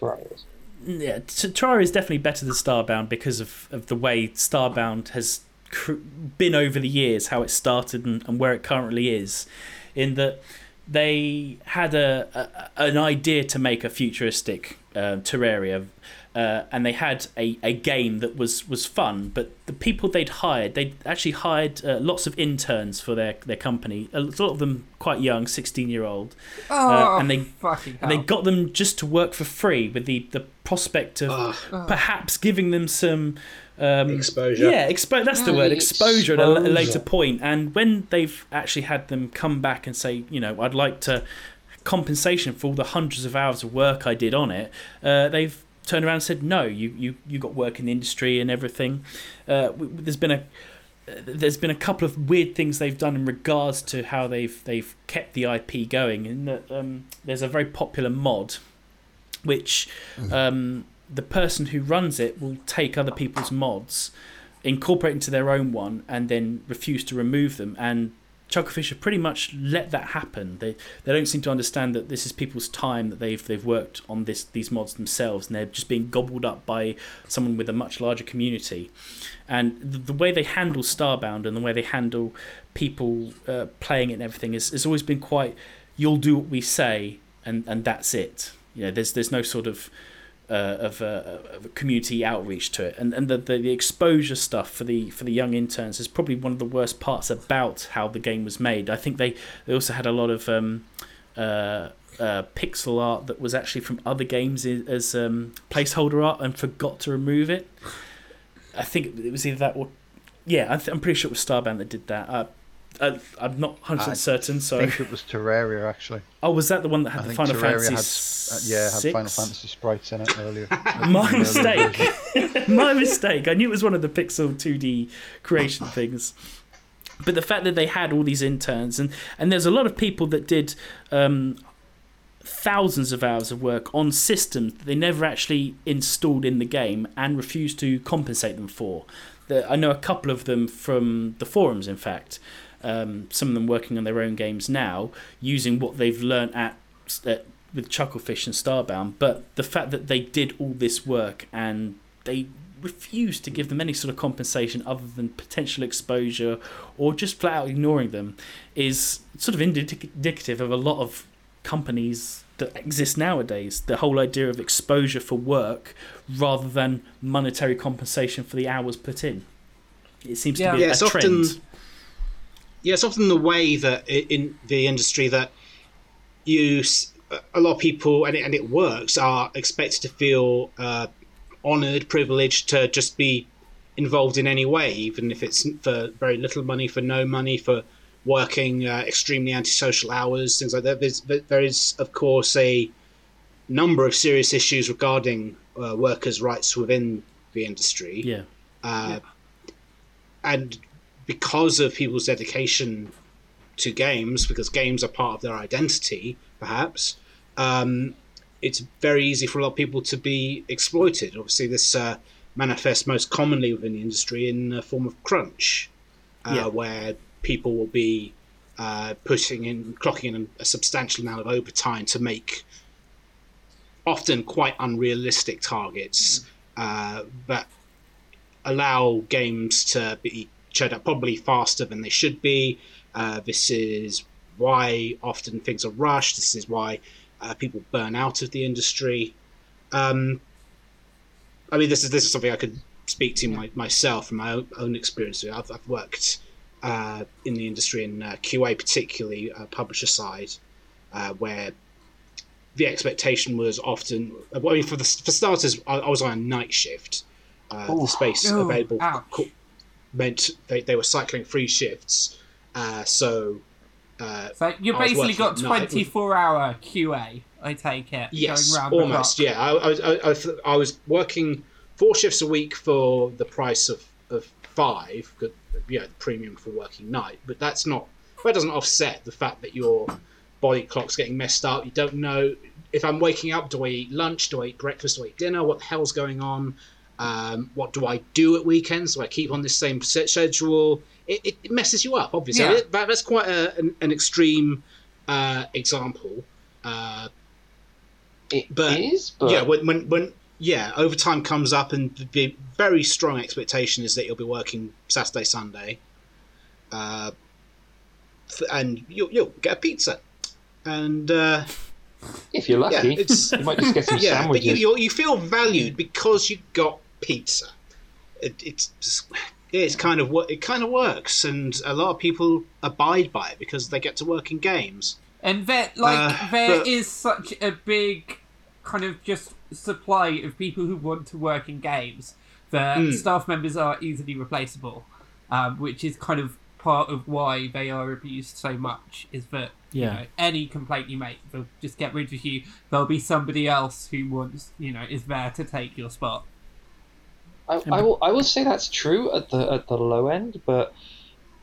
Terraria is. Yeah, Terraria is definitely better than Starbound because of, of the way Starbound has cr- been over the years, how it started and, and where it currently is. In that they had a, a an idea to make a futuristic uh, Terraria, uh, and they had a, a game that was, was fun. But the people they'd hired, they actually hired uh, lots of interns for their, their company. A lot of them quite young, sixteen year old, oh, and they- fucking hell. and they got them just to work for free with the, the prospect of Ugh, perhaps giving them some um, exposure. yeah, expo- that's the Yeah, word, exposure at a, a later point. And when they've actually had them come back and say, you know, I'd like to compensation for all the hundreds of hours of work I did on it, uh, they've turned around and said, no, you, you, you got work in the industry and everything. Uh, there's been a there's been a couple of weird things they've done in regards to how they've they've kept the IP going. In that um, there's a very popular mod, which um, the person who runs it will take other people's mods, incorporate into their own one, and then refuse to remove them. And Chucklefish have pretty much let that happen. They they don't seem to understand that this is people's time that they've they've worked on this these mods themselves, and they're just being gobbled up by someone with a much larger community. And the, the way they handle Starbound and the way they handle people uh, playing it and everything is has always been quite. You'll do what we say, and, and that's it. You know, there's there's no sort of uh, of, a, of community outreach to it, and and the, the the exposure stuff for the for the young interns is probably one of the worst parts about how the game was made. I think they they also had a lot of um, uh, uh, pixel art that was actually from other games as um, placeholder art and forgot to remove it. I think it was either that or yeah, I I'm pretty sure it was Starbound that did that. Uh, I'm not 100 I percent certain. so I think it was Terraria actually. oh, was that the one that had I the Final Terraria Fantasy? had uh, yeah had? Final Fantasy sprites in it earlier. My mistake. My mistake. I knew it was one of the Pixel 2D creation things. But the fact that they had all these interns and and there's a lot of people that did um, thousands of hours of work on systems that they never actually installed in the game and refused to compensate them for. I know a couple of them from the forums, in fact. Um, some of them working on their own games now, using what they've learnt at, at with Chucklefish and Starbound. But the fact that they did all this work and they refused to give them any sort of compensation other than potential exposure or just flat out ignoring them is sort of indicative of a lot of companies that exist nowadays. The whole idea of exposure for work rather than monetary compensation for the hours put in. It seems Yeah. to be Yeah, a it's trend. often yeah, it's often the way that in the industry that you a lot of people and it, and it works are expected to feel uh, honored, privileged to just be involved in any way, even if it's for very little money, for no money, for working uh, extremely antisocial hours, things like that. There's, there is, of course, a number of serious issues regarding uh, workers' rights within the industry. Yeah. Uh, And because of people's dedication to games, because games are part of their identity, perhaps, um, it's very easy for a lot of people to be exploited. Obviously, this uh, manifests most commonly within the industry in the form of crunch, uh, Yeah. where people will be uh, putting in, clocking in a substantial amount of overtime to make often quite unrealistic targets uh, that allow games to be out probably faster than they should be. Uh, this is why often things are rushed. This is why uh, people burn out of the industry. Um, I mean, this is this is something I could speak to my, myself from my own, own experience. I've, I've worked uh, in the industry in uh, QA, particularly uh, publisher side, uh, where the expectation was often. I mean, for the for starters, I, I was on a night shift. Uh, the space available meant they, they were cycling three shifts. Uh, so uh, So you basically got at night 24 hour QA, I take it. Yes, going round almost. Yeah, I, I, I, I, was working four shifts a week for the price of, of five. good- Yeah, the premium for working night, but that's not. That doesn't offset the fact that your body clock's getting messed up. You don't know if I'm waking up. Do I eat lunch? Do I eat breakfast? Do I eat dinner? What the hell's going on? Um, what do I do at weekends? Do I keep on this same set schedule? It, it, it messes you up, obviously. Yeah. That, that's quite a, an, an extreme uh, example. Uh, It But- is, but yeah, when, when when yeah, overtime comes up, and the very strong expectation is that you'll be working Saturday, Sunday, uh, and you'll, you'll get a pizza, and uh, if you're yeah, lucky, it's you might just get some yeah, but you, sandwiches. you you feel valued because you got pizza. It, it's yeah, it's kind of wo- it kind of works, and a lot of people abide by it because they get to work in games. And there, like, Uh, there is but- such a big kind of just supply of people who want to work in games that Hmm. staff members are easily replaceable, um, which is kind of part of why they are abused so much. Is that you know, any complaint you make, they'll just get rid of you. There'll be somebody else who wants, you know, is there to take your spot. I, I will I will say that's true at the at the low end, but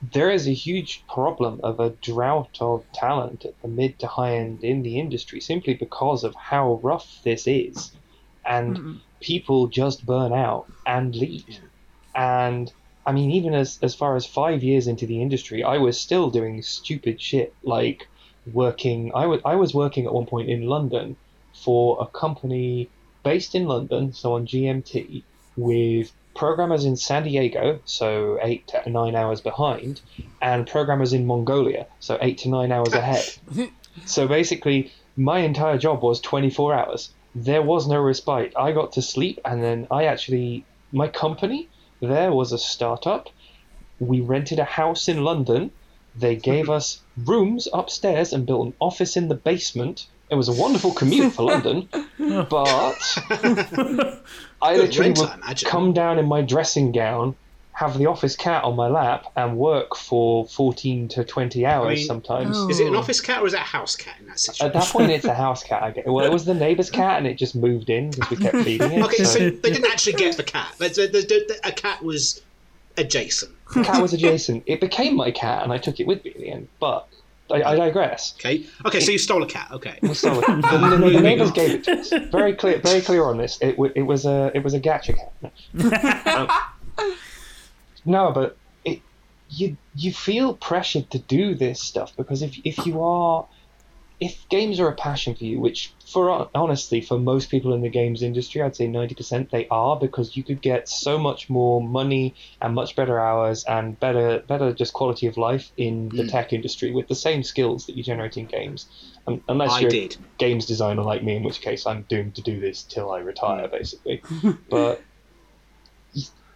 there is a huge problem of a drought of talent at the mid to high end in the industry simply because of how rough this is, and Mm-mm. people just burn out and leave. And I mean, even as as far as five years into the industry, I was still doing stupid shit like working. I was I was working at one point in London for a company based in London, so on GMT, with programmers in San Diego, so eight to nine hours behind, and programmers in Mongolia, so eight to nine hours ahead. so basically, my entire job was 24 hours. There was no respite. I got to sleep, and then I actually, my company there was a startup. We rented a house in London. They gave us rooms upstairs and built an office in the basement. It was a wonderful commute for London, but I Good literally rent, would I imagine. come down in my dressing gown, have the office cat on my lap, and work for 14 to 20 hours mean- sometimes. Oh. Is it an office cat or is it a house cat in that situation? At that point, it's a house cat. I get. Well, it was the neighbour's cat, and it just moved in because we kept feeding it. Okay, so so they didn't actually get the cat. There's a, there's a, a cat was adjacent. the cat was adjacent. It became my cat, and I took it with me in the end. But I, I digress. Okay, okay, so you stole a cat. Okay, We stole it. The, the, the neighbours gave it to us. Very clear, very clear on this. It, it was a it was a gacha cat. Um, no, but it you you feel pressured to do this stuff because if if you are if games are a passion for you, which for honestly for most people in the games industry, I'd say ninety percent they are because you could get so much more money and much better hours and better better just quality of life in the Mm. tech industry with the same skills that you generate in games. Um, unless I you're did. a games designer like me, in which case I'm doomed to do this till I retire, basically. but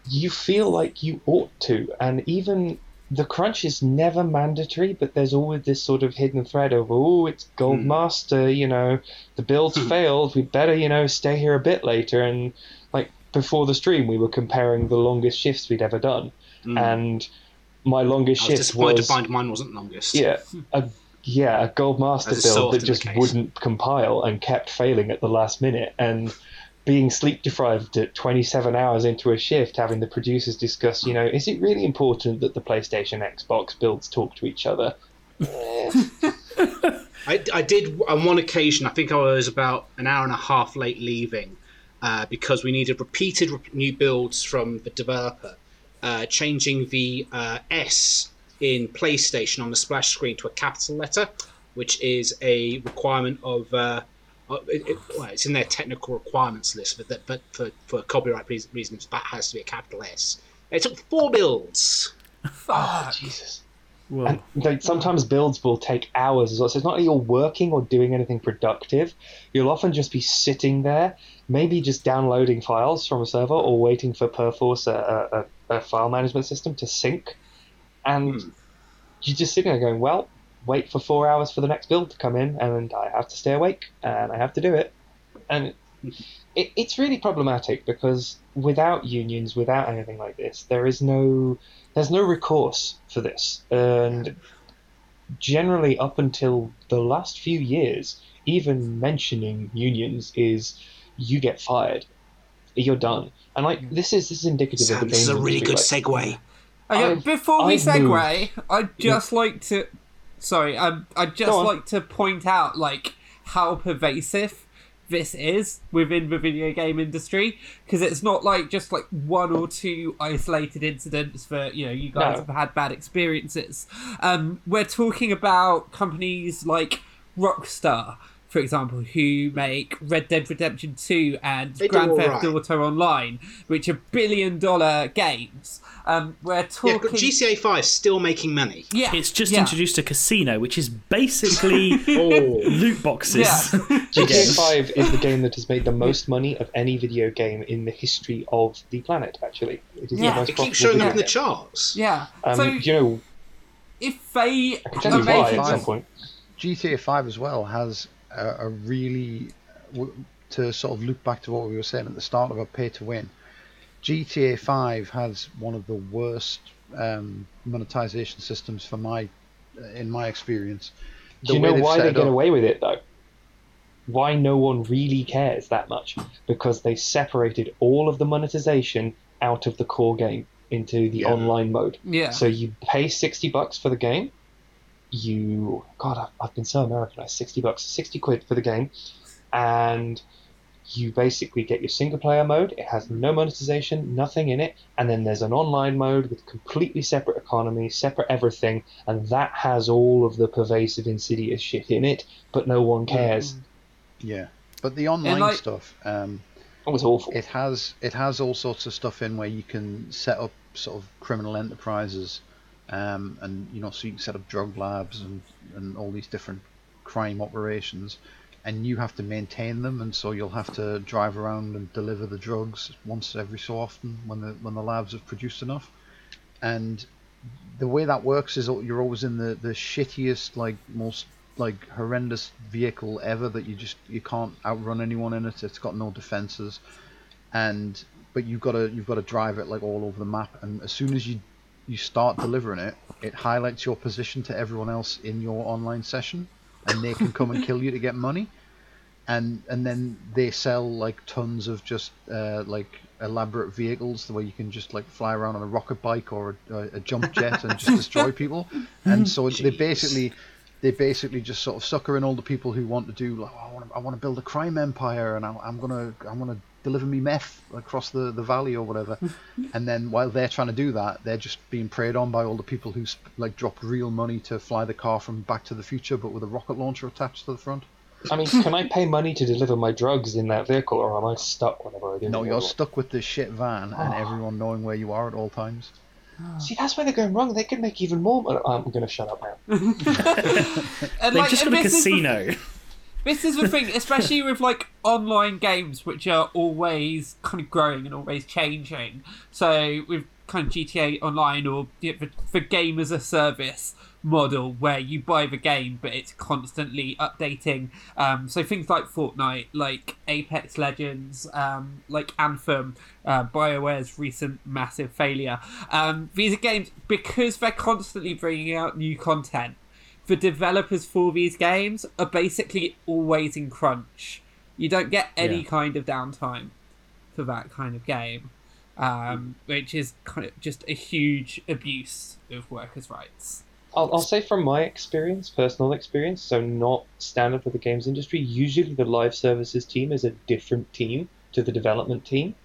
you feel like you ought to, and even the crunch is never mandatory, but there's always this sort of hidden thread of, oh, it's Gold Hmm. Master, you know, the build's failed, we better, you know, stay here a bit later. And like before the stream, we were comparing the longest shifts we'd ever done, Mm. and my longest I was shift disappointed was to find mine wasn't longest. yeah, a yeah, a gold master As is so build that just wouldn't compile and kept failing at the last minute, and being sleep deprived at 27 hours into a shift, having the producers discuss, you know, is it really important that the PlayStation Xbox builds talk to each other? I, I did on one occasion. I think I was about an hour and a half late leaving, uh, because we needed repeated new builds from the developer, uh, changing the uh, S in PlayStation on the splash screen to a capital letter, which is a requirement of. It, it, well, it's in their technical requirements list, but, that, but for, for copyright reasons, that has to be a capital S. It took four builds. Oh, Jesus. Whoa. And like, sometimes builds will take hours as well. So it's not that you're working or doing anything productive. You'll often just be sitting there, maybe just downloading files from a server or waiting for Perforce, a, a, a file management system, to sync. And Hmm. you're just sitting there going, well, wait for four hours for the next build to come in, and I have to stay awake and I have to do it. And it, it's really problematic because without unions, without anything like this, there is no there's no recourse for this. And generally, up until the last few years, even mentioning unions is you get fired, you're done. And like mm. this is this is indicative of Sam, the this is a really good like- segue. Okay, I've- before we I've segue, I'd just like to. Sorry, um, I'd just like to point out like how pervasive this is within the video game industry because it's not like just like one or two isolated incidents for you know you guys No. have had bad experiences. Um, we're talking about companies like Rockstar. For example, who make Red Dead Redemption 2 and They Grand Theft alright. Auto Online, which are billion dollar games. Um, we're Yeah, talking. but GTA 5 is still making money. Yeah, It's just yeah. introduced a casino, which is basically Oh, loot boxes. Yeah. again. GTA 5 is the game that has made the most money of any video game in the history of the planet, actually. It is Yeah. the most it keeps showing up in the charts. Yeah. Um, so you know, if they I can tell you why at some point. GTA 5 as well has a, a really to sort of look back to what we were saying at the start of a pay to win. GTA 5 has one of the worst um, monetization systems for my in my experience. Do you know why they get up- away with it, though? Why no one really cares that much? Because they separated all of the monetization out of the core game into the Yeah. online mode. yeah. So you pay 60 bucks for the game. You, God, I've, I've been so Americanized. 60 bucks, 60 quid for the game. And you basically get your single player mode. It has no monetization, nothing in it. And then there's an online mode with completely separate economy, separate everything. And that has all of the pervasive, insidious shit in it. But no one cares. Yeah, but the online like- stuff, um, It was awful. it has it has all sorts of stuff in where you can set up sort of criminal enterprises, um, and you know so you can set up drug labs and and all these different crime operations, and you have to maintain them, and so you'll have to drive around and deliver the drugs once every so often when the when the labs have produced enough, and the way that works is you're always in the the shittiest like most like horrendous vehicle ever that you just you can't outrun anyone in it. It's got no defenses, and but you've got to you've got to drive it like all over the map. And as soon as you you start delivering it, it highlights your position to everyone else in your online session, and they can come and kill you to get money. And and then they sell like tons of just uh, like elaborate vehicles the way you can just like fly around on a rocket bike or a, a jump jet and just destroy people. And so they basically they basically just sort of sucker in all the people who want to do like "Oh, I want to, I want to build a crime empire and I, I'm gonna I'm gonna deliver me meth across the, the valley or whatever and then while they're trying to do that they're just being preyed on by all the people who sp- like dropped real money to fly the car from Back to the Future but with a rocket launcher attached to the front I mean, can I pay money to deliver my drugs in that vehicle, or am I stuck whenever I do? no you're stuck with this shit van and Oh. everyone knowing where you are at all times ah. See, that's where they're going wrong. They could make even more money. I'm going to shut up now. They've like, just got a this is casino. This is the thing, especially with like online games, which are always kind of growing and always changing. So with kind of GTA Online or you know, the, the game as a service model, where you buy the game but it's constantly updating. Um, so things like Fortnite, like Apex Legends, um, like Anthem, uh, Bioware's recent massive failure. Um, these are games because they're constantly bringing out new content the developers for these games are basically always in crunch. You don't get any Yeah. kind of downtime for that kind of game, um, which is kind of just a huge abuse of workers' rights. I'll, I'll say from my experience, personal experience, so not standard for the games industry, usually the live services team is a different team to the development team,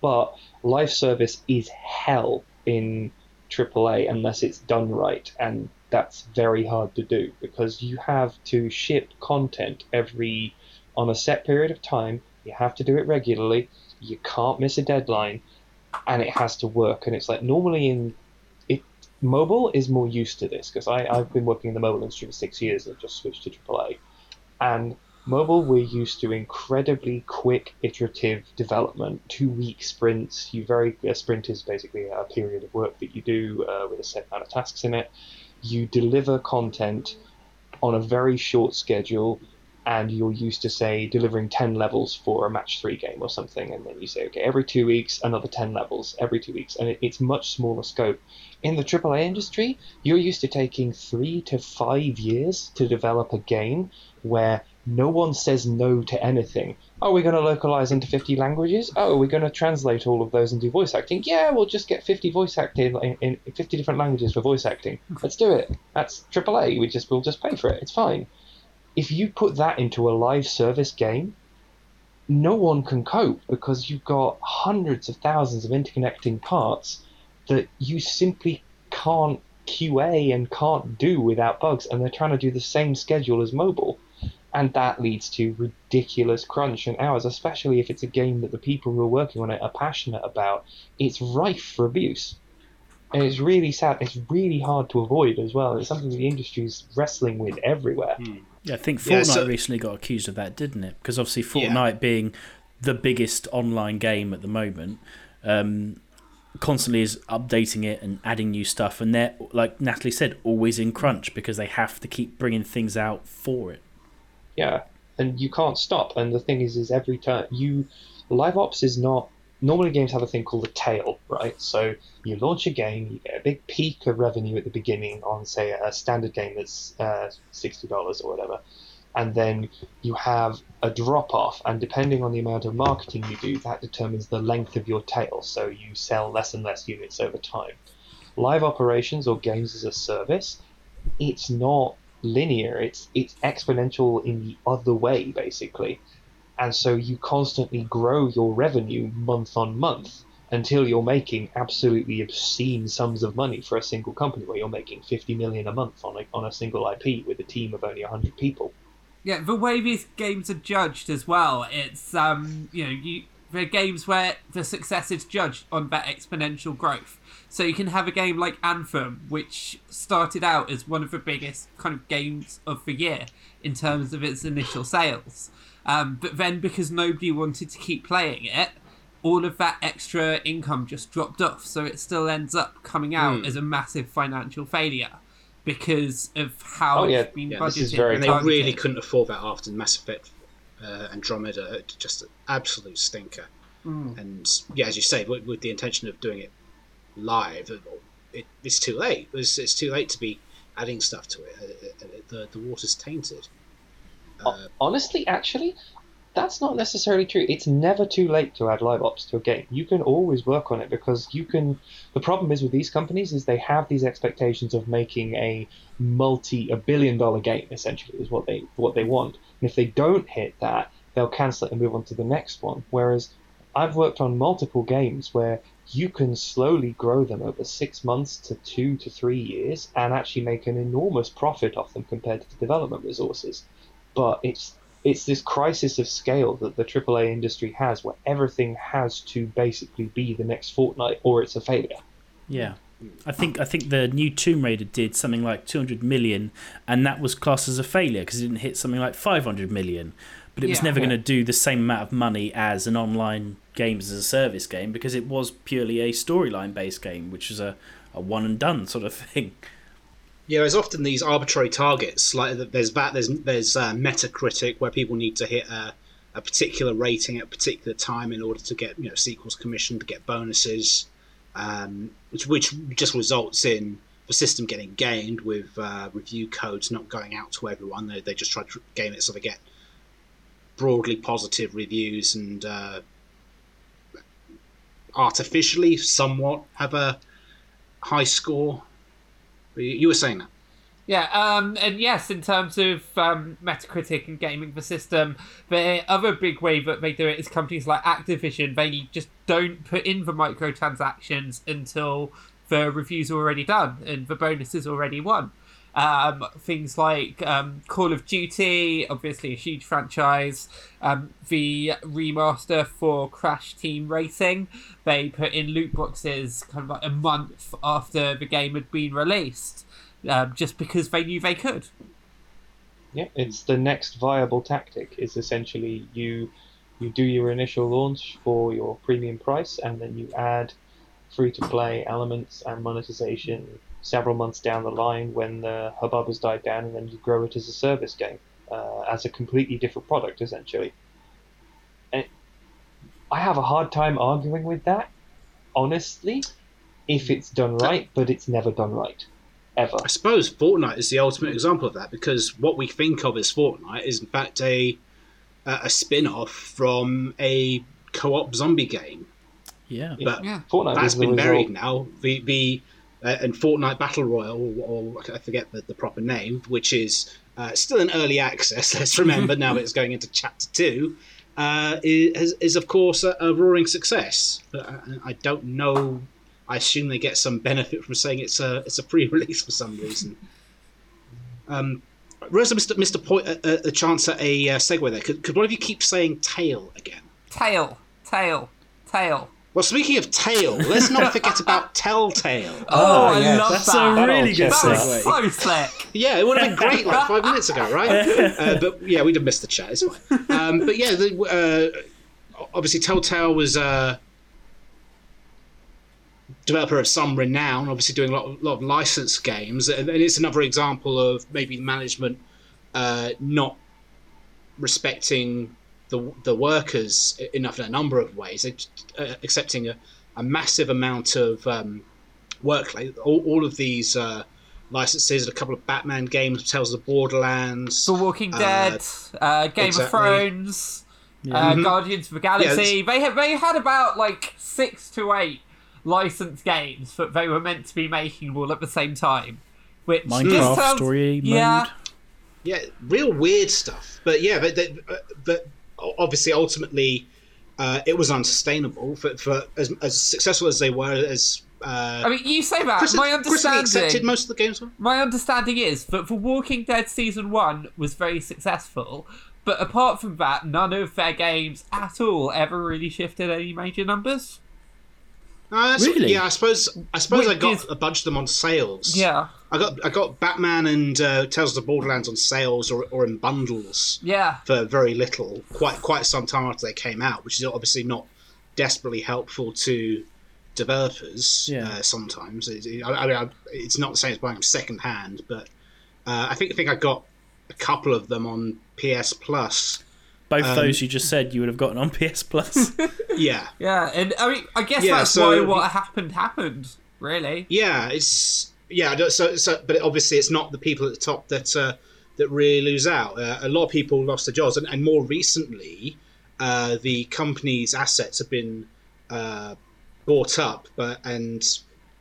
but live service is hell in AAA unless it's done right, and that's very hard to do because you have to ship content every on a set period of time. You have to do it regularly. You can't miss a deadline, and it has to work. And it's like normally in it, mobile is more used to this because I've been working in the mobile industry for six years. I've just switched to AAA, and Mobile, we're used to incredibly quick, iterative development, two week sprints. You very a sprint is basically a period of work that you do uh, with a set amount of tasks in it. You deliver content on a very short schedule, and you're used to say delivering 10 levels for a match three game or something, and then you say, okay, every two weeks, another 10 levels, every two weeks, and it, it's much smaller scope. In the AAA industry, you're used to taking three to five years to develop a game where no one says no to anything. Oh, we're going to localize into 50 languages? Oh, are we're going to translate all of those and do voice acting? Yeah, we'll just get 50 voice acting in, in 50 different languages for voice acting. Let's do it. That's AAA. We just we'll just pay for it. It's fine. If you put that into a live service game, no one can cope because you've got hundreds of thousands of interconnecting parts that you simply can't QA and can't do without bugs, and they're trying to do the same schedule as mobile and that leads to ridiculous crunch and hours, especially if it's a game that the people who are working on it are passionate about. It's rife for abuse. And it's really sad. It's really hard to avoid as well. It's something the industry is wrestling with everywhere. Hmm. Yeah, I think Fortnite Yeah, so- recently got accused of that, didn't it? Because obviously Fortnite being the biggest online game at the moment, um, constantly is updating it and adding new stuff, and they're like Natalie said, always in crunch because they have to keep bringing things out for it. Yeah, and you can't stop. And the thing is, is every time you live ops is not normally games have a thing called a tail, right? So you launch a game, you get a big peak of revenue at the beginning on say a standard game that's uh, sixty dollars or whatever, and then you have a drop off, and depending on the amount of marketing you do, that determines the length of your tail. So you sell less and less units over time. Live operations or games as a service, it's not linear. It's it's exponential in the other way, basically. And so you constantly grow your revenue month on month until you're making absolutely obscene sums of money for a single company where you're making 50 million a month on a, on a single IP with a team of only 100 people. Yeah, the way these games are judged as well, it's um, you know, you they're games where the success is judged on that exponential growth. So you can have a game like Anthem, which started out as one of the biggest kind of games of the year in terms of its initial sales. Um, but then because nobody wanted to keep playing it, all of that extra income just dropped off. So it still ends up coming out Hmm. as a massive financial failure because of how Oh, yeah. it's been Yeah, budgeted. this is very- and and they really couldn't afford that after the Mass Effect uh, Andromeda, just an absolute stinker. Mm. And yeah, as you say, with, with the intention of doing it live, it, it's too late. It's, it's too late to be adding stuff to it. Uh, uh, The the water's tainted. Uh, Honestly, actually, that's not necessarily true. It's never too late to add live ops to a game. You can always work on it because you can. The problem is with these companies is they have these expectations of making a multi a billion dollar game essentially is what they what they want. And if they don't hit that, they'll cancel it and move on to the next one. Whereas I've worked on multiple games where you can slowly grow them over six months to two to three years and actually make an enormous profit off them compared to the development resources. But it's it's this crisis of scale that the AAA industry has, where everything has to basically be the next Fortnite, or it's a failure. Yeah. I think I think the new Tomb Raider did something like 200 million, and that was classed as a failure because it didn't hit something like 500 million. But it was Yeah. never going to do the same amount of money as an online games as a service game because it was purely a storyline based game, which was a, a one and done sort of thing. Yeah, there's often these arbitrary targets. Like there's that. There's there's uh, Metacritic where people need to hit a, a particular rating at a particular time in order to get you know sequels commissioned to get bonuses, um, which which just results in the system getting gamed with uh, review codes not going out to everyone. They they just try to game it so they get broadly positive reviews and uh, artificially somewhat have a high score. You, you were saying that. Yeah, um, and yes, in terms of um, Metacritic and gaming the system, the other big way that they do it is companies like Activision. They just don't put in the microtransactions until the reviews are already done and the bonus is already won. Um, things like um, Call of Duty, obviously a huge franchise. Um, the remaster for Crash Team Racing, they put in loot boxes kind of like a month after the game had been released, um, just because they knew they could. Yeah, it's the next viable tactic. Is essentially you you do your initial launch for your premium price, and then you add free to play elements and monetization several months down the line when the hubbub has died down, and then you grow it as a service game, uh, as a completely different product, essentially. And I have a hard time arguing with that, honestly, if it's done right, but it's never done right. Ever. I suppose Fortnite is the ultimate example of that because what we think of as Fortnite is in fact a a spin-off from a co-op zombie game. Yeah. But Yeah. Fortnite that's is the been buried now. The the uh, and Fortnite Battle Royale, or, or I forget the, the proper name, which is uh, still in early access. Let's remember now it's going into Chapter Two. Uh, is, is of course a, a roaring success. I, I don't know. I assume they get some benefit from saying it's a it's a pre-release for some reason. Um, Rosa missed a point, a, a chance at a segue there. Could, could one of you keep saying tail again? Tail, tail, tail. Well, speaking of tail, let's not forget about Telltale. Oh, I yes. love That's that. a really good That That was segue. so slick. Yeah, it would have been great like five minutes ago, right? Uh, but yeah, we'd have missed the chat. It's fine. Um, but yeah, the, uh, obviously Telltale was a developer of some renown, obviously doing a lot of, lot of licensed games, and, and it's another example of maybe management uh, not respecting the the workers enough in a number of ways, uh, accepting a, a massive amount of um, workload. All, all of these. Uh, licenses, a couple of Batman games, Tales of the Borderlands. The Walking Uh, Dead, uh, Game exactly. of Thrones, uh, Mhm. Guardians of the Galaxy. Yeah, they had they had about like six to eight licensed games that they were meant to be making all at the same time. Which just Minecraft sounds- story yeah, mode. Yeah, real weird stuff. But yeah, but, they- uh, but obviously, ultimately, uh, it was unsustainable for, for as, as successful as they were. As uh, I mean, you say that. Chris- my Chris accepted most of the games. were? my understanding is that The Walking Dead season one was very successful, but apart from that, none of their games at all ever really shifted any major numbers. Uh, Really? Yeah, I suppose. I suppose I got is- a bunch of them on sales. Yeah, I got I got Batman and uh, Tales of the Borderlands on sales or, or in bundles yeah. for very little, quite quite some time after they came out, which is obviously not desperately helpful to developers. Yeah. Uh, sometimes it, it- I, I mean, I, it's not the same as buying them second hand, but uh, I think I think I got a couple of them on PS Plus. Both Um, those you just said you would have gotten on PS Plus. Yeah, Yeah, and I mean, I guess Yeah, that's so- why what happened happened. Really. yeah, it's yeah. So, so but obviously it's not the people at the top that uh, that really lose out. Uh, a lot of people lost their jobs, and, and more recently, uh, the company's assets have been uh, bought up, but and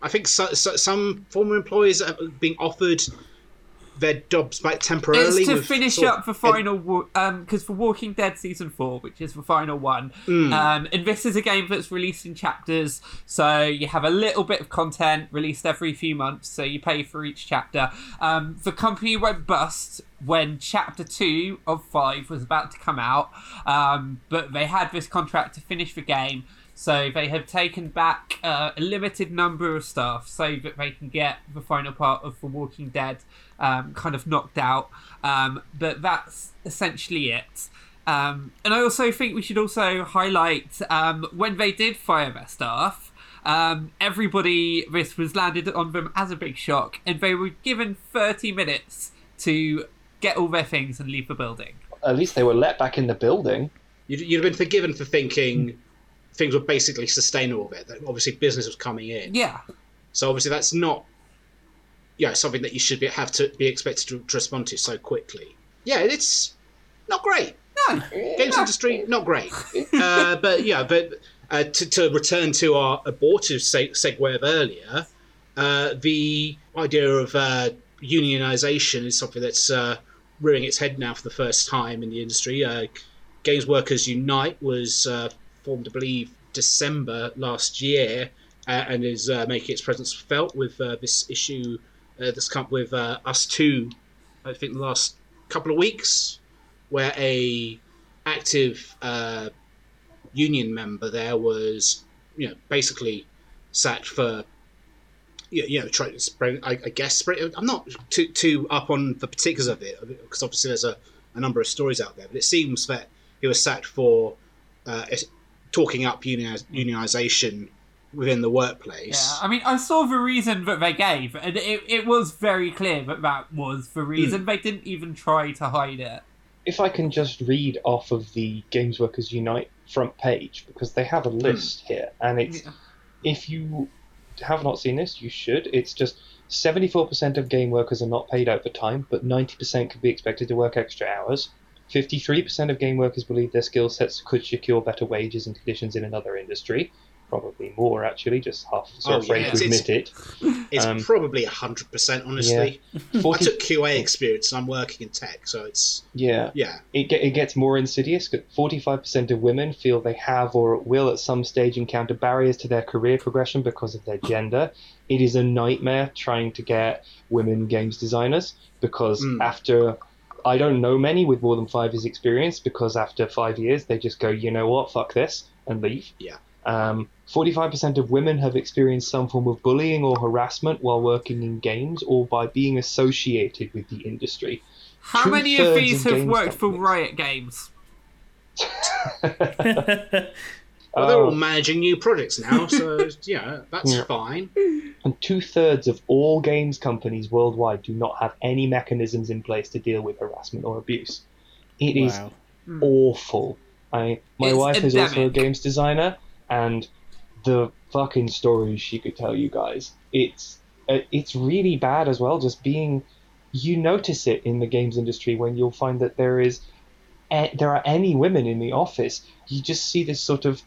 I think so, so, some former employees are being offered their jobs back temporarily. It's to finish sort of- up the final, wa- um, because for Walking Dead season four, which is the final one, Hmm. um, and this is a game that's released in chapters, so you have a little bit of content released every few months, so you pay for each chapter. Um, the company went bust when chapter two of five was about to come out, um, but they had this contract to finish the game. So they have taken back uh, a limited number of staff so that they can get the final part of The Walking Dead um, kind of knocked out. Um, but that's essentially it. Um, and I also think we should also highlight um, when they did fire their staff, um, everybody, this was landed on them as a big shock, and they were given 30 minutes to get all their things and leave the building. At least they were let back in the building. You'd, you'd have been forgiven for thinking things were basically sustainable. There, that obviously business was coming in. Yeah. So obviously that's not, you know, something that you should be, have to be expected to, to respond to so quickly. Yeah, it's not great. No. Games industry not great. Uh, but yeah, but uh, to, to return to our abortive seg- segue of earlier, uh, the idea of uh, unionization is something that's uh, rearing its head now for the first time in the industry. Uh, Games Workers Unite was uh, formed, I believe, December last year, uh, and is uh, making its presence felt with uh, this issue uh, that's come up with uh, ustwo. I think the last couple of weeks, where a active uh, union member there was, you know, basically sacked for you you know, try to. I, I guess spread. I'm not too too up on the particulars of it because obviously there's a, a number of stories out there. But it seems that he was sacked for uh, talking up unioniz- unionization within the workplace. Yeah, I mean, I saw the reason that they gave, and it, it was very clear that that was the hmm. reason. They didn't even try to hide it. If I can just read off of the Games Workers Unite front page, because they have a hmm. list here, and it's Yeah. if you have not seen this, you should. It's just 74% of game workers are not paid overtime, but 90% could be expected to work extra hours. 53% of game workers believe their skill sets could secure better wages and conditions in another industry. Probably more, actually, just half so Oh, afraid yeah, to it's- admit it. It's Um, probably hundred percent, honestly. I 40, took QA experience and I'm working in tech, so it's yeah, yeah. it, ge- it gets more insidious. 45% of women feel they have or will at some stage encounter barriers to their career progression because of their gender. It is a nightmare trying to get women games designers because Mm. after I don't know many with more than five years experience because after five years they just go, you know what, fuck this, and leave. Yeah. Um, 45% of women have experienced some form of bullying or harassment while working in games or by being associated with the industry. How many of these have games worked for. Riot Games? Well, they're all Oh, managing new projects now, so yeah, that's Yeah. fine. and two thirds of all games companies worldwide do not have any mechanisms in place to deal with harassment or abuse. It is Wow. awful. I my It's wife is also a games designer, and the fucking stories she could tell you guys, it's uh, it's really bad as well. Just being, you notice it in the games industry when you'll find that there is, there are any women in the office. You just see this sort of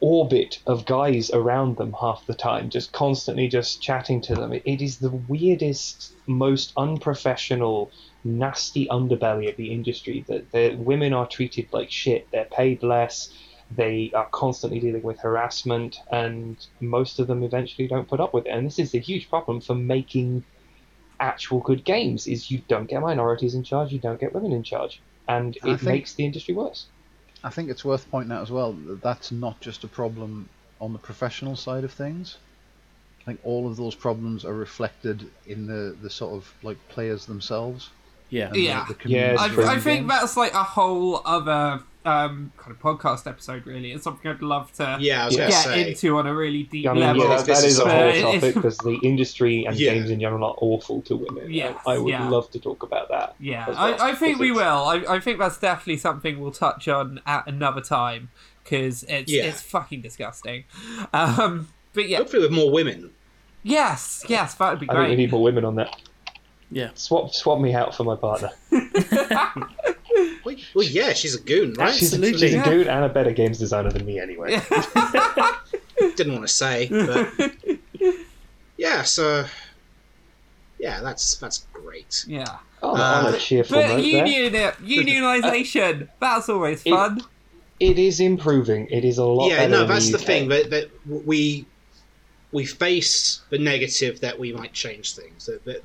orbit of guys around them half the time, just constantly just chatting to them. It, it is the weirdest, most unprofessional, nasty underbelly of the industry. That the women are treated like shit. They're paid less. They are constantly dealing with harassment, and most of them eventually don't put up with it. And this is a huge problem for making actual good games. Is you don't get minorities in charge, you don't get women in charge, and it think- makes the industry worse. I think it's worth pointing out as well that that's not just a problem on the professional side of things. I think all of those problems are reflected in the, the sort of like players themselves. Yeah. and the- Yeah. the Yeah, I, I think that's like a whole other um, kind of podcast episode, really. It's something I'd love to Yeah, I was Yeah. going to get say. into on a really deep I mean, level. yeah, that is is a a- whole topic because the industry and Yeah. games in general are awful to women. Yes, I would yeah. love to talk about that. Yeah, well, I, I think we because will. I, I think that's definitely something we'll touch on at another time because it's Yeah. it's fucking disgusting. Um, but yeah, Hopefully, with more women. yes, yes, that would be I think we need more women on that. Yeah. Swap swap me out for my partner. Well, well, yeah, she's a goon, right? She's, Absolutely. she's a Yeah. dude and a better games designer than me anyway. Didn't want to say, but yeah. So yeah, that's that's great. yeah, Oh, Uh, cheerful but union unionization that's always It- fun. It is improving. It is a lot yeah, better no, than that's the UK. thing that that we we face the negative that we might change things. That, that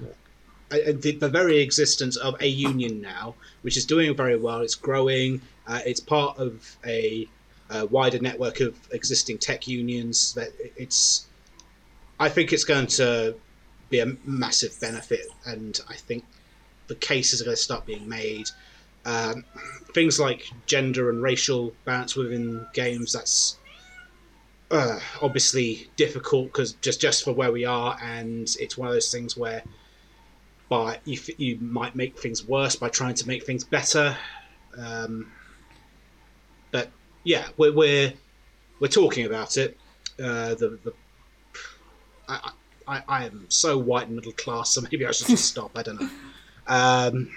uh, the, the very existence of a union now, which is doing very well, it's growing. Uh, it's part of a, uh wider network of existing tech unions. That it's, I think it's going to be a massive benefit, and I think the cases are going to start being made. Um, things like gender and racial balance within games that's uh, obviously difficult because just just for where we are and it's one of those things where by you, f- you might make things worse by trying to make things better. Um, but yeah we're, we're we're talking about it. Uh, the, the I, I, I am so white and middle class so maybe I should just stop. I don't know. Um,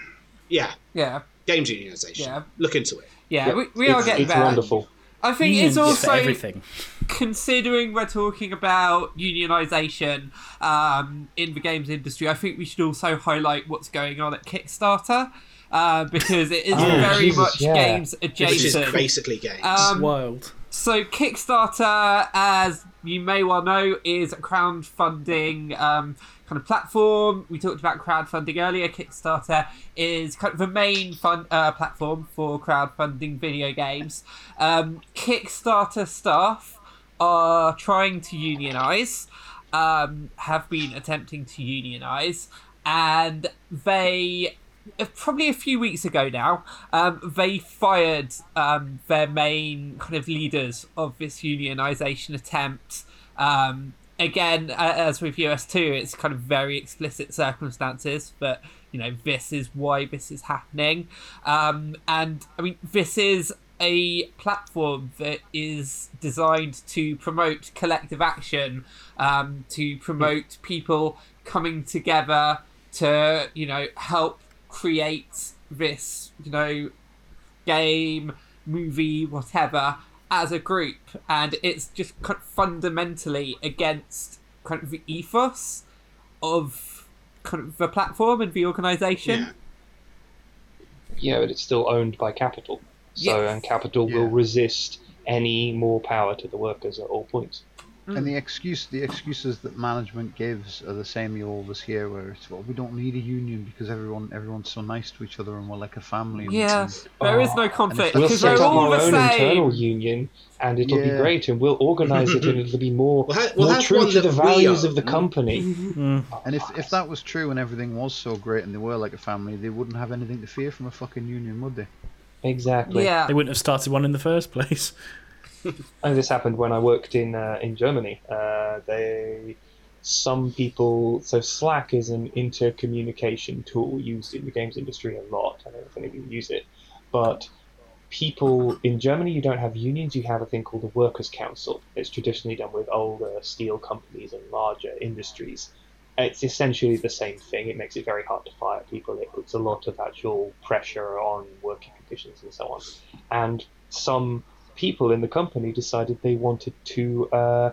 yeah. Yeah, games unionization Yeah. look into it. Yeah, Yeah, we, we are it's, getting it's there. wonderful. I think Unions it's also everything. considering we're talking about unionization um, in the games industry, I think we should also highlight what's going on at Kickstarter uh, because it is Oh, very Jesus, much yeah. games Which is basically games. Um, Wild. So Kickstarter, as you may well know, is a crowdfunding um, kind of platform. We talked about crowdfunding earlier. Kickstarter is kind of the main uh, platform for crowdfunding video games. Um, Kickstarter staff are trying to unionize, um, have been attempting to unionize, and they probably a few weeks ago now, um, they fired um, their main kind of leaders of this unionization attempt. Um, again, as with ustwo, it's kind of very explicit circumstances, but you know, this is why this is happening. Um, and I mean, this is a platform that is designed to promote collective action, um, to promote people coming together to, you know, help create this, you know, game, movie, whatever, as a group. And it's just kind of fundamentally against kind of the ethos of kind of the platform and the organization. yeah. Yeah, but it's still owned by capital. So, Yes. and capital will resist any more power to the workers at all points. And the excuse, the excuses that management gives are the same you always hear, where it's well, we don't need a union because everyone, everyone's so nice to each other and we're like a family. and- Yeah, and- there is Oh, no conflict We'll because set they're up all our the own internal union, and it'll be great, and we'll organise it, and it'll be more, We'll ha- we'll more have true to the values of the own. company. Mm. And if, if that was true and everything was so great and they were like a family, they wouldn't have anything to fear from a fucking union, would they? Exactly. Yeah, They wouldn't have started one in the first place. And this happened when I worked in uh, in Germany. Uh, they some people so Slack is an intercommunication tool used in the games industry a lot. I don't know if any of you use it, but people in Germany you don't have unions. You have a thing called the workers' council. It's traditionally done with older steel companies and larger industries. It's essentially the same thing. It makes it very hard to fire people. It puts a lot of actual pressure on working conditions and so on. And some people in the company decided they wanted to uh,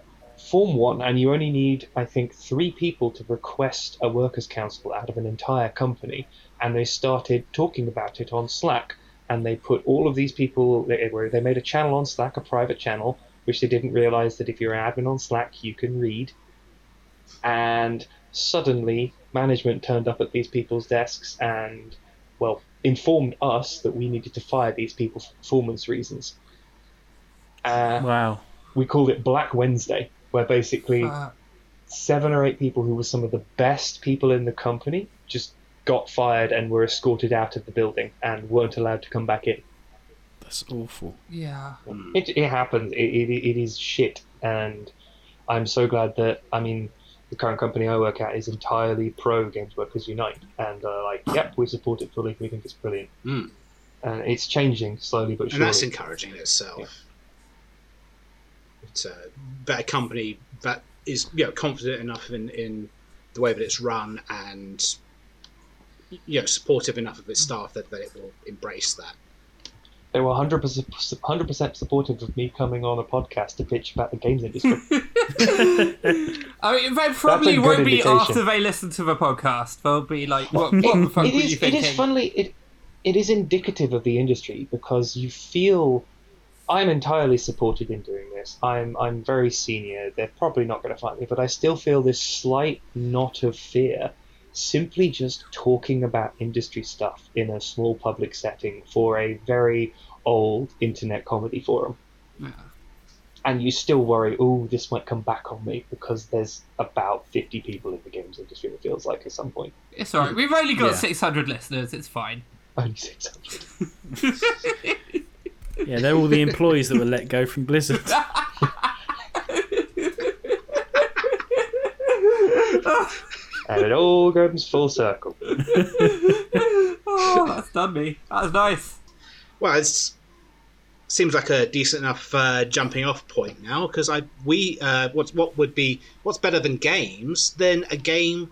form one, and you only need, I think, three people to request a workers' council out of an entire company. And they started talking about it on Slack, and they put all of these people. They, they made a channel on Slack, a private channel, which they didn't realize that if you're an admin on Slack, you can read. And suddenly, management turned up at these people's desks and, well, informed us that we needed to fire these people for performance reasons. Uh, Wow. we called it Black Wednesday, where basically Uh, seven or eight people who were some of the best people in the company just got fired and were escorted out of the building and weren't allowed to come back in. That's awful. yeah. It, it happens. It, it, it is shit. And I'm so glad that, I mean, the current company I work at is entirely pro Games Workers Unite. And uh, like, yep, we support it fully. We think it's brilliant. Mm. And it's changing slowly but surely. and that's encouraging in itself. It's a better uh, company that is you know confident enough in, in the way that it's run and you know supportive enough of its staff that, that it will embrace that. They were 100%, 100% supportive of me coming on a podcast to pitch about the games industry. I mean, they probably won't be indication. after they listen to the podcast. They'll be like, "What, what the fuck it were is, you thinking?" is funnily it it is indicative of the industry because you feel I'm entirely supported in doing this. I'm I'm very senior. They're probably not going to find me, but I still feel this slight knot of fear simply just talking about industry stuff in a small public setting for a very old internet comedy forum. Yeah. And you still worry, oh, this might come back on me because there's about 50 people in the games industry, it feels like, at some point. It's alright. We've only got Yeah. 600 listeners. It's fine. Only 600. Yeah, they're all the employees that were let go from Blizzard. And it all comes full circle. oh, that's done me. That was nice. Well, it seems like a decent enough uh, jumping off point now because I we uh, what's what would be what's better than games than a game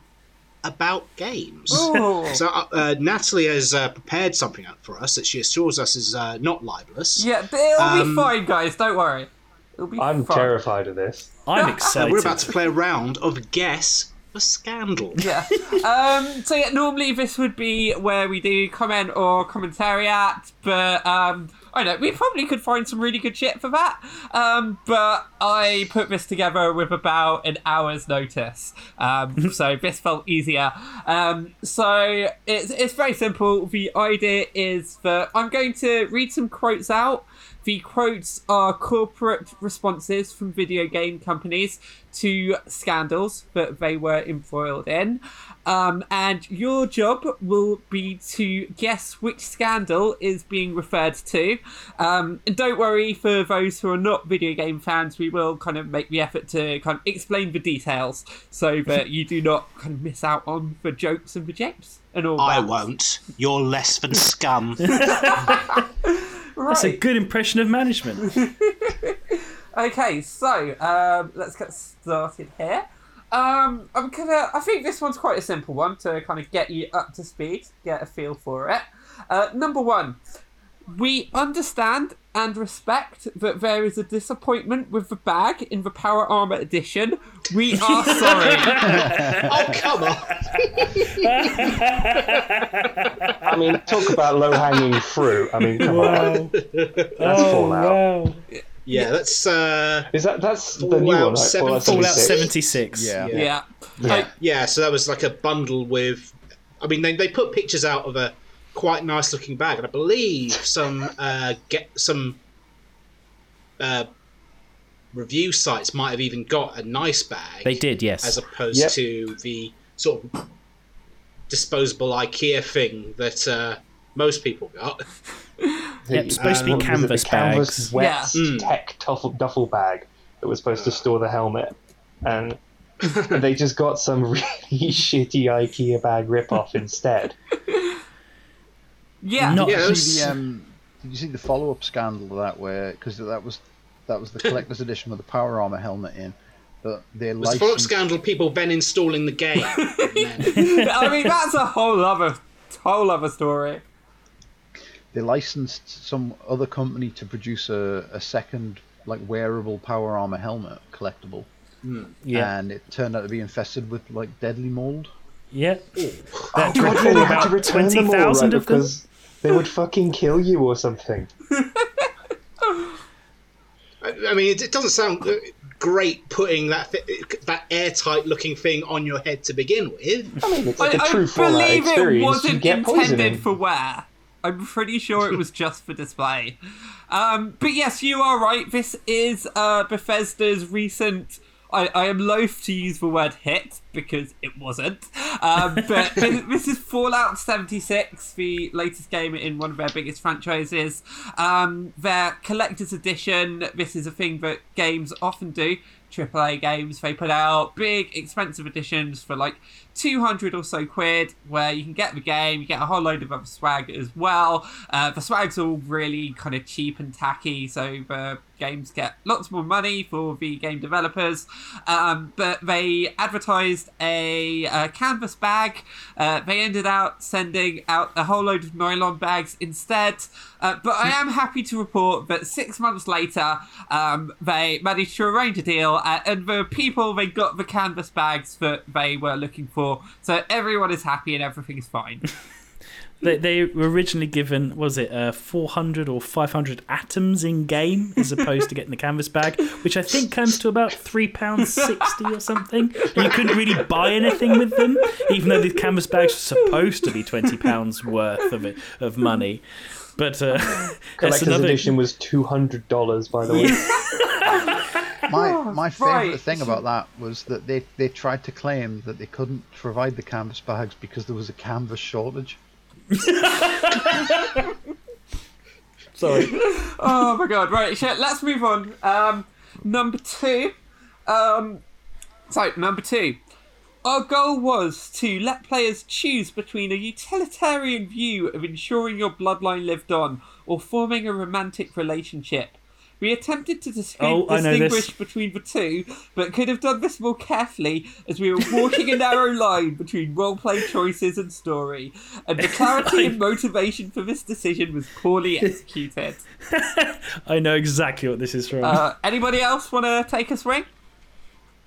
about games. Ooh. So uh, uh, Natalie has uh, prepared something up for us that she assures us is uh, not libelous. Yeah, but it'll Um, be fine, guys. Don't worry. It'll be I'm fine. terrified of this. I'm excited. we're about to play a round of guess the scandal. Yeah. Um, so yeah, normally this would be where we do comment or commentary at, but um, I know we probably could find some really good shit for that. Um, but I put this together with about an hour's notice, um, so this felt easier. Um, so it's it's very simple. The idea is that I'm going to read some quotes out. The quotes are corporate responses from video game companies to scandals that they were embroiled in. Um, and your job will be to guess which scandal is being referred to. Um, and don't worry for those who are not video game fans, we will kind of make the effort to kind of explain the details so that you do not kind of miss out on the jokes and the japes and all I that. won't. You're less than scum. That's a good impression of management. Okay, so um, let's get started here. Um, I'm gonna. I think this one's quite a simple one to kind of get you up to speed, get a feel for it. Uh, number one, we understand and respect that there is a disappointment with the bag in the Power Armor edition. We are sorry. oh, come on. I mean, talk about low hanging fruit. I mean, come on. That's Fallout. wow. Yeah, that's. Uh, Is that that's the Fallout new one? Right? 7, Fallout Fallout 76. 76. Yeah. yeah. yeah. yeah, so that was like a bundle with. I mean, they, they put pictures out of a quite nice looking bag, and I believe some uh, get some uh, review sites might have even got a nice bag. They did, yes. as opposed Yep. to the sort of disposable IKEA thing that uh, most people got. The, Yep, supposed to be what it, canvas the canvas bags. wet Yeah. Mm. tech duffel, duffel bag that was supposed to store the helmet, and they just got some really shitty IKEA bag ripoff instead. Yeah. Not- Yeah, Did you see the, um, did you see the follow-up scandal that where because that was that was the collector's edition with the power armor helmet in, but they Was the follow-up scandal people then installing the game? I mean, that's a whole other, whole other story. They licensed some other company to produce a, a second like wearable power armor helmet collectible, hmm. yeah. and it turned out to be infested with like deadly mold. yeah. Oh, That God, recall they had to about return them all, 20,000 right, of them. they would fucking kill you or something. I I mean, it, it doesn't sound great putting that thi- that airtight looking thing on your head to begin with. I mean, it's like a I, true I Fallout believe it wasn't get intended poisoning. for wear. I'm pretty sure it was just for display. Um, but yes, you are right. This is uh, Bethesda's recent. I, I am loath to use the word hit because it wasn't. Um, but this, this is Fallout 76, the latest game in one of their biggest franchises. Um, their collector's edition. This is a thing that games often do. AAA games, they put out big, expensive editions for like 200 or so quid, where you can get the game, you get a whole load of other swag as well. Uh, the swag's all really kind of cheap and tacky, so the games get lots more money for the game developers. Um, but they advertised a, uh canvas bag. Uh, they ended out sending out a whole load of nylon bags instead. Uh, but I am happy to report that six months later, um, they managed to arrange a deal, uh, and the people they got the canvas bags that they were looking for. So everyone is happy and everything is fine. They, they were originally given, was it uh, 400 or 500 atoms in game as opposed to getting the canvas bag, which I think comes to about £3.60 or something. And you couldn't really buy anything with them, even though the canvas bags were supposed to be £20 worth of it of money. But uh, Collector's another. edition was two hundred dollars, by the way. My my favourite right. thing about that was that they, they tried to claim that they couldn't provide the canvas bags because there was a canvas shortage. Sorry. oh my god! Right, shit. Let's move on. Um, number two. Um, so number two. Our goal was to let players choose between a utilitarian view of ensuring your bloodline lived on or forming a romantic relationship. We attempted to dis- Oh, I this. distinguish between the two, but could have done this more carefully as we were walking a narrow line between roleplay choices and story, and the clarity and motivation for this decision was poorly executed. I know exactly what this is from. Uh, anybody else want to take a swing?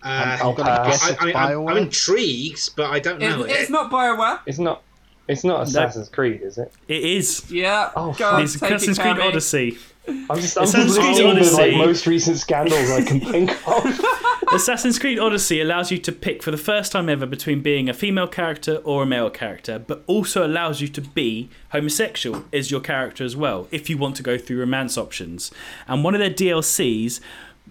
Uh, I'm gonna guess I, it's I mean, I'm, I'm intrigued, but I don't know It, it. it's not Bioware. It's not. It's not Assassin's Creed, is it? it is. Yeah, Oh, go It's take Assassin's Creed Odyssey. I'm just. I'm Assassin's Creed listing the like, Odyssey. most recent scandals I can think of. Assassin's Creed Odyssey allows you to pick for the first time ever between being a female character or a male character, but also allows you to be homosexual as your character as well, if you want to go through romance options. And one of their DLCs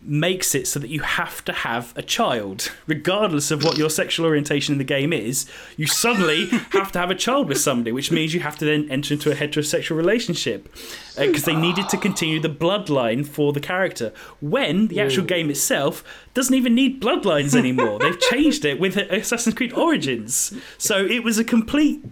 makes it so that you have to have a child, regardless of what your sexual orientation in the game is. You suddenly have to have a child with somebody, which means you have to then enter into a heterosexual relationship uh, because they needed to continue the bloodline for the character. When the actual game itself doesn't even need bloodlines anymore, they've changed it with Assassin's Creed Origins. So it was a complete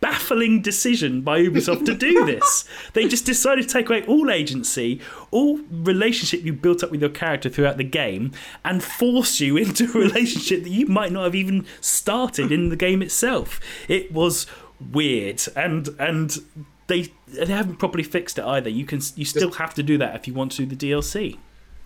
baffling decision by Ubisoft to do this. they just decided to take away all agency, all relationship you built up with your character throughout the game, and force you into a relationship that you might not have even started in the game itself. It was weird, and and they they haven't properly fixed it either. You can you still have to do that if you want to do the DLC.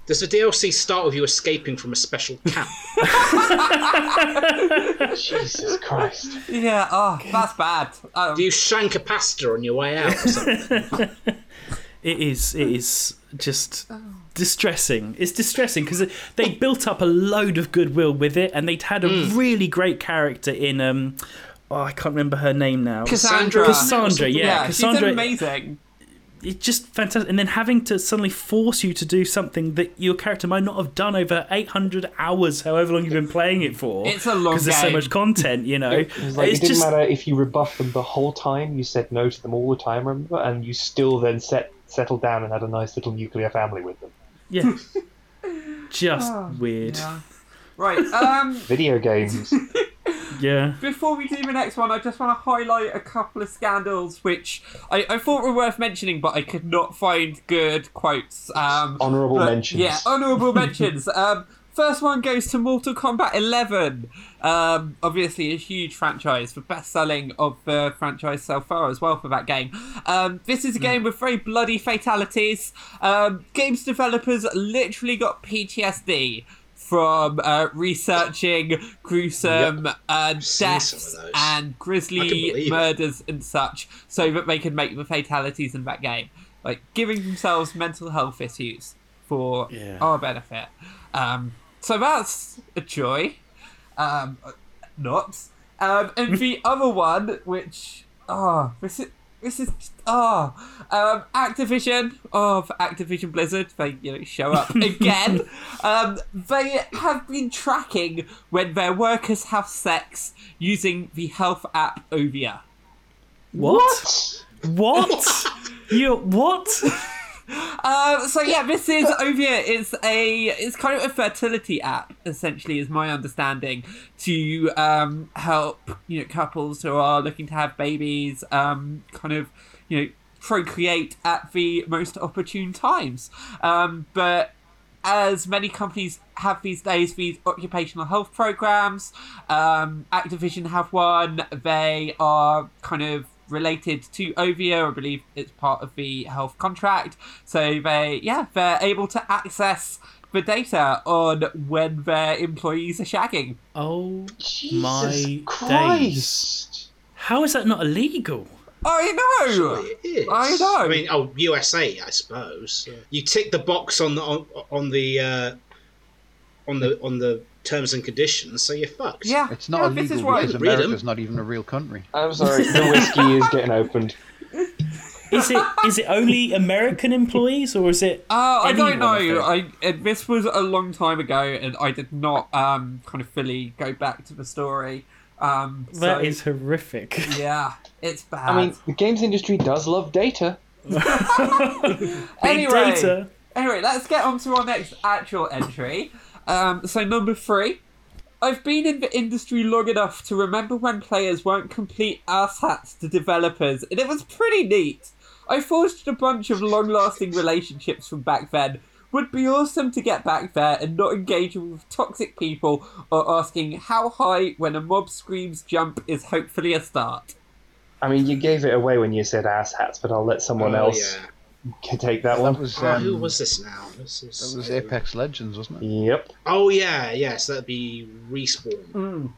Does the DLC start with you escaping from a special camp? Jesus Christ! Yeah, oh, that's bad. Um, Do you shank a pastor on your way out or something? It is. It is just distressing. It's distressing because they built up a load of goodwill with it, and they'd had a really great character in. Um, oh, I can't remember her name now. Cassandra. Cassandra, yeah, yeah, Cassandra. she's amazing. It's just fantastic, and then having to suddenly force you to do something that your character might not have done over eight hundred hours, however long you've been playing it for. It's a long because there's so much content, you know. It was like it's it didn't just matter if you rebuffed them the whole time. You said no to them all the time, remember? And you still then set settled down and had a nice little nuclear family with them. yeah, just weird. Yeah. Right. Um, Video games. Yeah. before we do the next one, I just want to highlight a couple of scandals which I, I thought were worth mentioning, but I could not find good quotes. Um, Honourable but- mentions. Yeah, honourable mentions. Um, first one goes to Mortal Kombat 11. Um, obviously, a huge franchise, the best selling of the franchise so far as well for that game. Um, this is a game with very bloody fatalities. Um, games developers literally got PTSD from uh, researching gruesome uh, deaths some of those. and grisly believe it. murders and such so that they could make the fatalities in that game. Like, giving themselves mental health issues for Yeah. our benefit. Um, so that's a joy. Um, not. Um, and the other one, which oh, this is this is oh, um, Activision of Activision Blizzard. They you know show up again. um, they have been tracking when their workers have sex using the health app Ovia. What? What? you what? Um, so yeah, this is Ovia. It's a it's kind of a fertility app, essentially, is my understanding, to um, help you know couples who are looking to have babies, um, kind of you know procreate at the most opportune times. Um, but as many companies have these days, these occupational health programs. Um, Activision have one. They are kind of related to Ovia. I believe it's part of the health contract. So they, yeah, they're able to access the data on when their employees are shagging. Oh Jesus my days! Christ! How is that not illegal? I know. Surely it is. I know. I mean, oh, USA, I suppose. You tick the box on the on, on the uh, on the on the terms and conditions, so you're fucked. Yeah, It's not yeah, this is illegal why. because Read 'em. America's not even a real country. I'm sorry, the whiskey is getting opened. Is it is it only American employees or is it? Uh, I don't anyone, know. think? I, uh, this was a long time ago, and I did not um, kind of fully go back to the story. Um, That so, is horrific. yeah, it's bad. I mean, the games industry does love data. Big Anyway. data. Anyway, let's get on to our next actual entry. Um, so number three. I've been in the industry long enough to remember when players weren't complete asshats to developers, and it was pretty neat. I forged a bunch of long-lasting relationships from back then, Would be awesome to get back there and not engage with toxic people or asking how high when a mob screams jump is hopefully a start. I mean, you gave it away when you said asshats, but I'll let someone Oh, else yeah. Can take that That one. was Oh, who um, was this now? This is that was Apex Legends, wasn't it? Yep. Oh yeah, yes, that'd be respawn. Mm.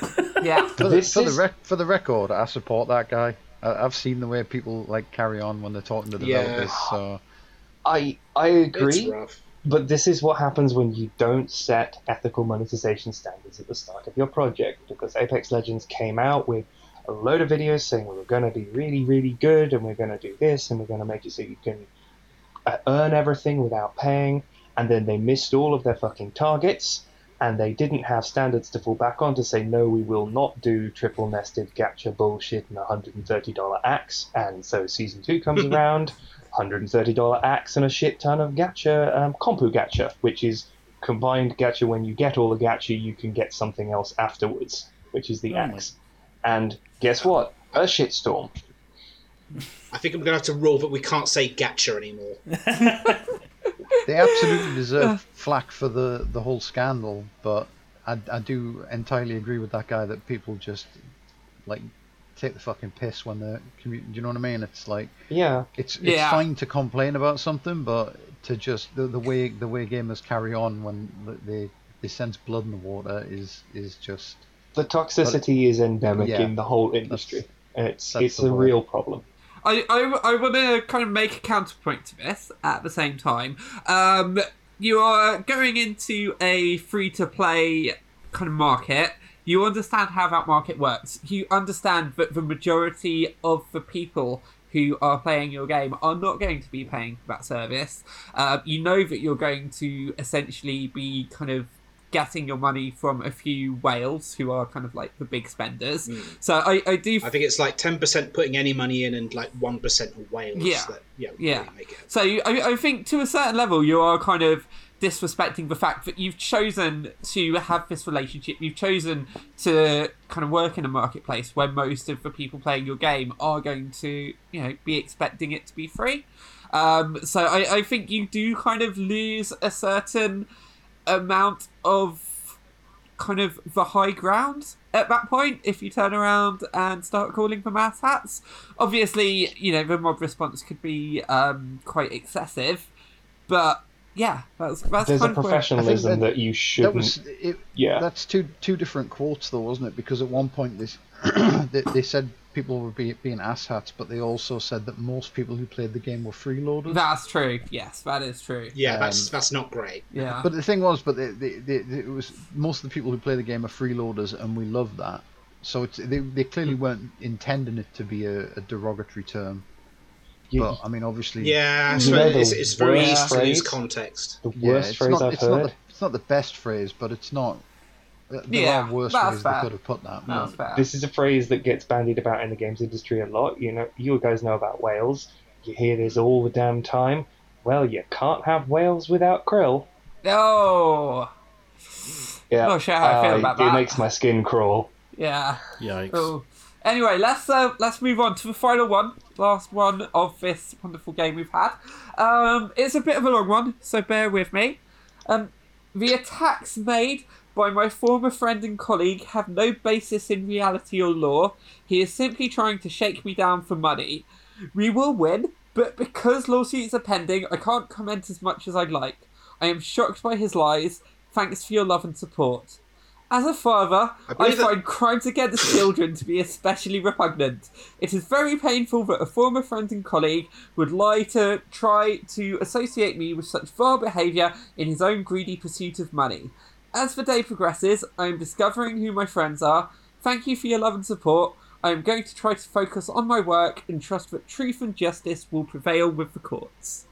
Yeah. For, the, for, is- the rec- for the record, I support that guy. I, I've seen the way people like carry on when they're talking to Yeah. developers. So I I It's agree, rough. but this is what happens when you don't set ethical monetization standards at the start of your project. Because Apex Legends came out with a load of videos saying we were going to be really, really good, and we're going to do this, and we're going to make it so you can uh, earn everything without paying, and then they missed all of their fucking targets. And they didn't have standards to fall back on to say, no, we will not do triple nested gacha bullshit and a $130 axe. And so season two comes around, $130 axe and a shit ton of gacha, um, kompu gacha, which is combined gacha. When you get all the gacha, you can get something else afterwards, which is the Oh axe. And guess what? A shitstorm. I think I'm gonna have to rule that we can't say gacha anymore. they absolutely deserve flack for the, the whole scandal. But I, I do entirely agree with that guy that people just like take the fucking piss when they're commu- Do you know what I mean? It's like Yeah. it's it's Yeah. fine to complain about something, but to just the, the way the way gamers carry on when they they sense blood in the water is is just The toxicity is endemic Yeah. in the whole industry. And it's that's it's a word. real problem. I, I, I want to kind of make a counterpoint to this at the same time. Um, you are going into a free to play kind of market. You understand how that market works. You understand that the majority of the people who are playing your game are not going to be paying for that service. Uh, you know that you're going to essentially be kind of getting your money from a few whales who are kind of like the big spenders. So I, I do I think it's like ten percent putting any money in and like one percent of whales. Yeah. That, yeah. Yeah. Really make it. So I, I think to a certain level, you are kind of disrespecting the fact that you've chosen to have this relationship. You've chosen to kind of work in a marketplace where most of the people playing your game are going to, you know, be expecting it to be free. Um, so I, I think you do kind of lose a certain amount of kind of the high ground at that point if you turn around and start calling for mass hats. Obviously, you know, the mob response could be um, quite excessive, but yeah, that's that's There's a kind of professionalism that- that, you shouldn't. was it, yeah. That's two two different quotes though, wasn't it? Because at one point this they, they said people were be, being asshats, but they also said that most people who played the game were freeloaders. That's true. Yes, that is true. Yeah, that's Um, that's not great. Yeah. But the thing was, but they, they, they, they- it was most of the people who play the game are freeloaders, and we love that. So it's they, they clearly weren't intending it to be a, a derogatory term. You- But I mean, obviously, Yeah, You so know it's, it's very easy to lose context. the yeah, worst it's phrase not I've it's not heard. the it's not the best phrase, but it's not. There Yeah, are worse that's ways fair. they could have put that. that's fair. This is a phrase that gets bandied about in the games industry a lot. You know, you guys know about whales. You hear this all the damn time. Well, you can't have whales without krill. Oh, Yeah, Not sure how I feel uh, about it that. makes my skin crawl. yeah. Yikes. Oh. Anyway, let's uh, let's move on to the final one, last one of this wonderful game we've had. Um, it's a bit of a long one, so bear with me. Um, the attacks made by my former friend and colleague have no basis in reality or law. He is simply trying to shake me down for money. We will win, but because lawsuits are pending, I can't comment as much as I'd like. I am shocked by his lies. Thanks for your love and support. As a father, I I, believe that- find crimes against children to be especially repugnant. It is very painful that a former friend and colleague would lie to try to associate me with such vile behaviour in his own greedy pursuit of money. As the day progresses, I am discovering who my friends are. Thank you for your love and support. I am going to try to focus on my work and trust that truth and justice will prevail with the courts.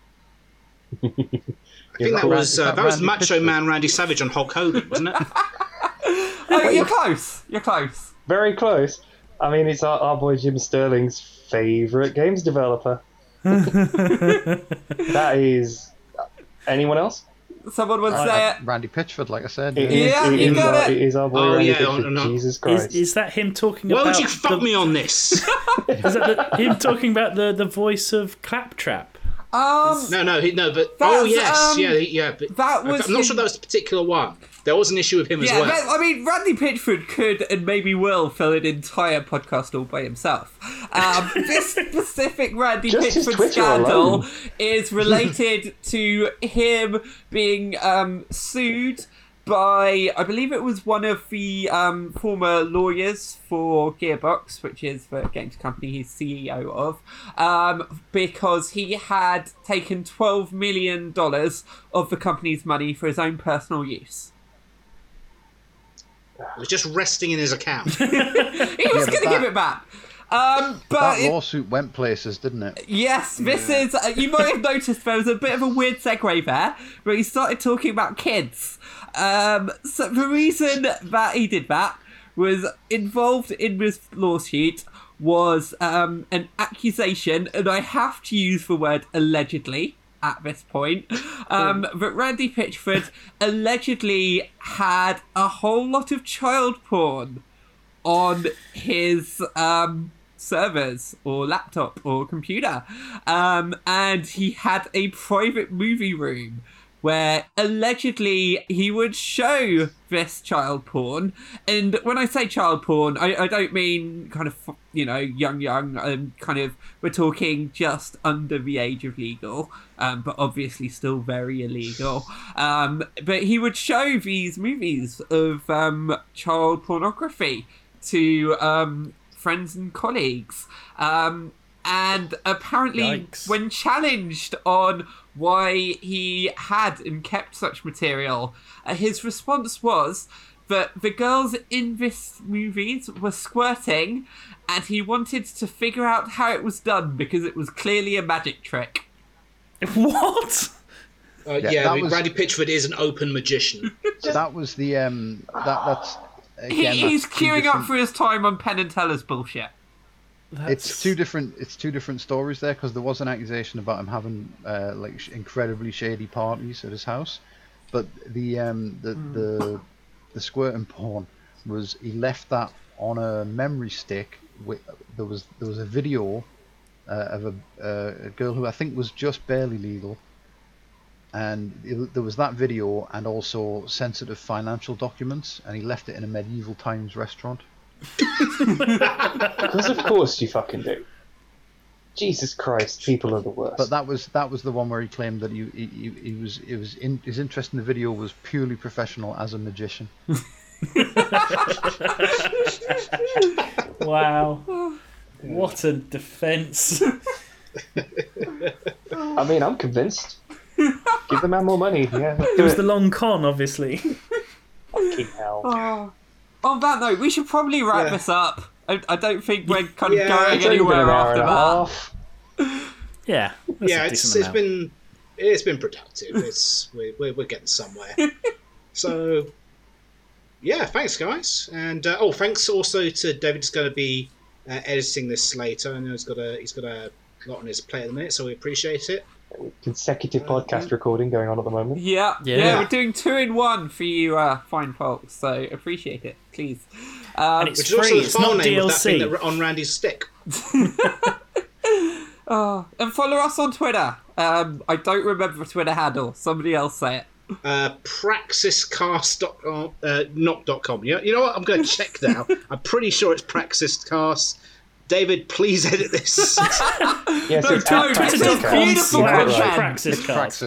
I think that that was uh, that that was Macho Pitchford? Man Randy Savage on Hulk Hogan, wasn't it? Oh, you're close. You're close. Very close. I mean, it's our, our boy Jim Sterling's favourite games developer. that is. Anyone else? Someone would say Uh, it. Randy Pitchford, like I said. It Yeah, is- it you is got our, it. it is our boy Oh, Randy yeah, Pitchford. oh, no. Jesus Christ. is that him talking about. Why would you fuck the, me on this? Is that the, him talking about the, the voice of Claptrap? Um, No, no, he, no, but oh yes, um, yeah, yeah. But that was I'm not his- sure that was the particular one. There was an issue with him as Yeah, well. but, I mean, Randy Pitchford could and maybe will fill an entire podcast all by himself. Um, this specific Randy Just Pitchford scandal alone. is related to him being um, sued by, I believe it was one of the um, former lawyers for Gearbox, which is the games company he's CEO of, um, because he had taken $12 million of the company's money for his own personal use. It was just resting in his account. He was Yeah, going to give it back. Um, but That it- lawsuit went places, didn't it? yes, this is. Uh, you might have noticed there was a bit of a weird segue there, where he started talking about kids. Um, so the reason that he did that was involved in this lawsuit was um, an accusation, and I have to use the word allegedly at this point, um, that Randy Pitchford allegedly had a whole lot of child porn on his um, servers or laptop or computer. Um, and he had a private movie room where allegedly he would show this child porn. And when I say child porn, I, I don't mean kind of, you know, young, young, um, kind of, we're talking just under the age of legal, um, but obviously still very illegal. Um, but he would show these movies of um, child pornography to um, friends and colleagues. Um, and apparently, Yikes. when challenged on why he had and kept such material, uh, his response was that the girls in this movies were squirting, and he wanted to figure out how it was done because it was clearly a magic trick. What? Uh, Yeah, yeah, I mean, was- Randy Pitchford is an open magician. That was the um. That that's again. he's that's two queuing up for his time on Penn and Teller's bullshit. It's two different. It's two different stories there because there was an accusation about him having uh, like sh- incredibly shady parties at his house, but the um the the the squirting porn was he left that on a memory stick. With, there was there was a video uh, of a, uh, a girl who I think was just barely legal, and it, there was that video and also sensitive financial documents, and he left it in a medieval times restaurant. Because of course you fucking do. Jesus Christ, people are the worst. But that was that was the one where he claimed that he he, he, he was it was in, his interest in the video was purely professional as a magician. Wow. What a defense. I mean, I'm convinced. Give the man more money. Yeah, It was it. the long con, obviously. Fucking hell. Oh. On that note, we should probably wrap Yeah. this up. I, I don't think we're kind of Yeah, going It's only been anywhere after and that. half. Yeah. yeah, a it's decent it's amount. been it's been productive. It's we're we're, we're getting somewhere. so yeah, thanks guys, and uh, oh, thanks also to David. Is going to be uh, editing this later. I know he's got a he's got a lot on his plate at the minute, so we appreciate it. Consecutive podcast recording going on at the moment. Yeah, yeah, Yeah. we're doing two in one for you uh, fine folks, so appreciate it, please. Um, And it's Which is also free, the it's file not name of that thing that, on Randy's stick. oh, and follow us on Twitter. Um, I don't remember the Twitter handle. Somebody else say it. Uh, praxiscast.com, uh, not.com. You know, you know what? I'm going to check now. I'm pretty sure it's praxiscast. David, please edit this. Yes, No, it's don't. at This is beautiful You got content. right. Praxis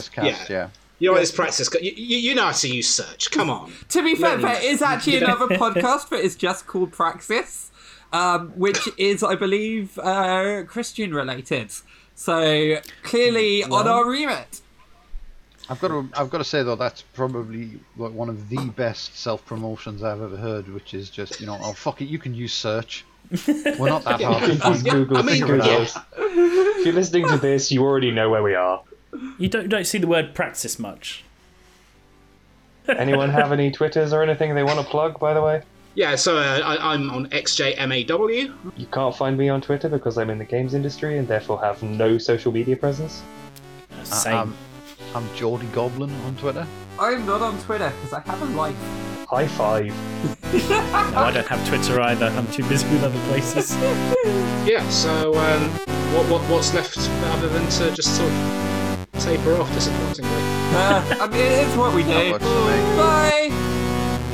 It's cast. Yeah. yeah. You know what? It's praxis. You, you, you know how to use search. Come on. To be fair, Yeah. there is actually another podcast that is just called Praxis, um, which is, I believe, uh, Christian related. So clearly on our remit. I've got to I've got to say though that's probably like one of the best self promotions I've ever heard, which is just you know oh fuck it you can use search. We're not that hard to find. Google, I mean, Google yeah. If you're listening to this, you already know where we are. You don't don't see the word practice much. Anyone have any Twitters or anything they want to plug, by the way? Yeah, so uh, I, I'm on XJMAW. You can't find me on Twitter because I'm in the games industry and therefore have no social media presence. Uh, Same. I'm, I'm Geordie Goblin on Twitter. I'm not on Twitter because I have a life. High five. no, I don't have Twitter either. I'm too busy with other places. Yeah, so um, what, what what's left other than to just sort of taper off, disappointingly. Uh, I mean, it's what we do. Bye.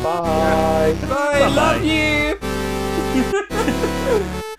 Bye. Bye. Bye. Love you. you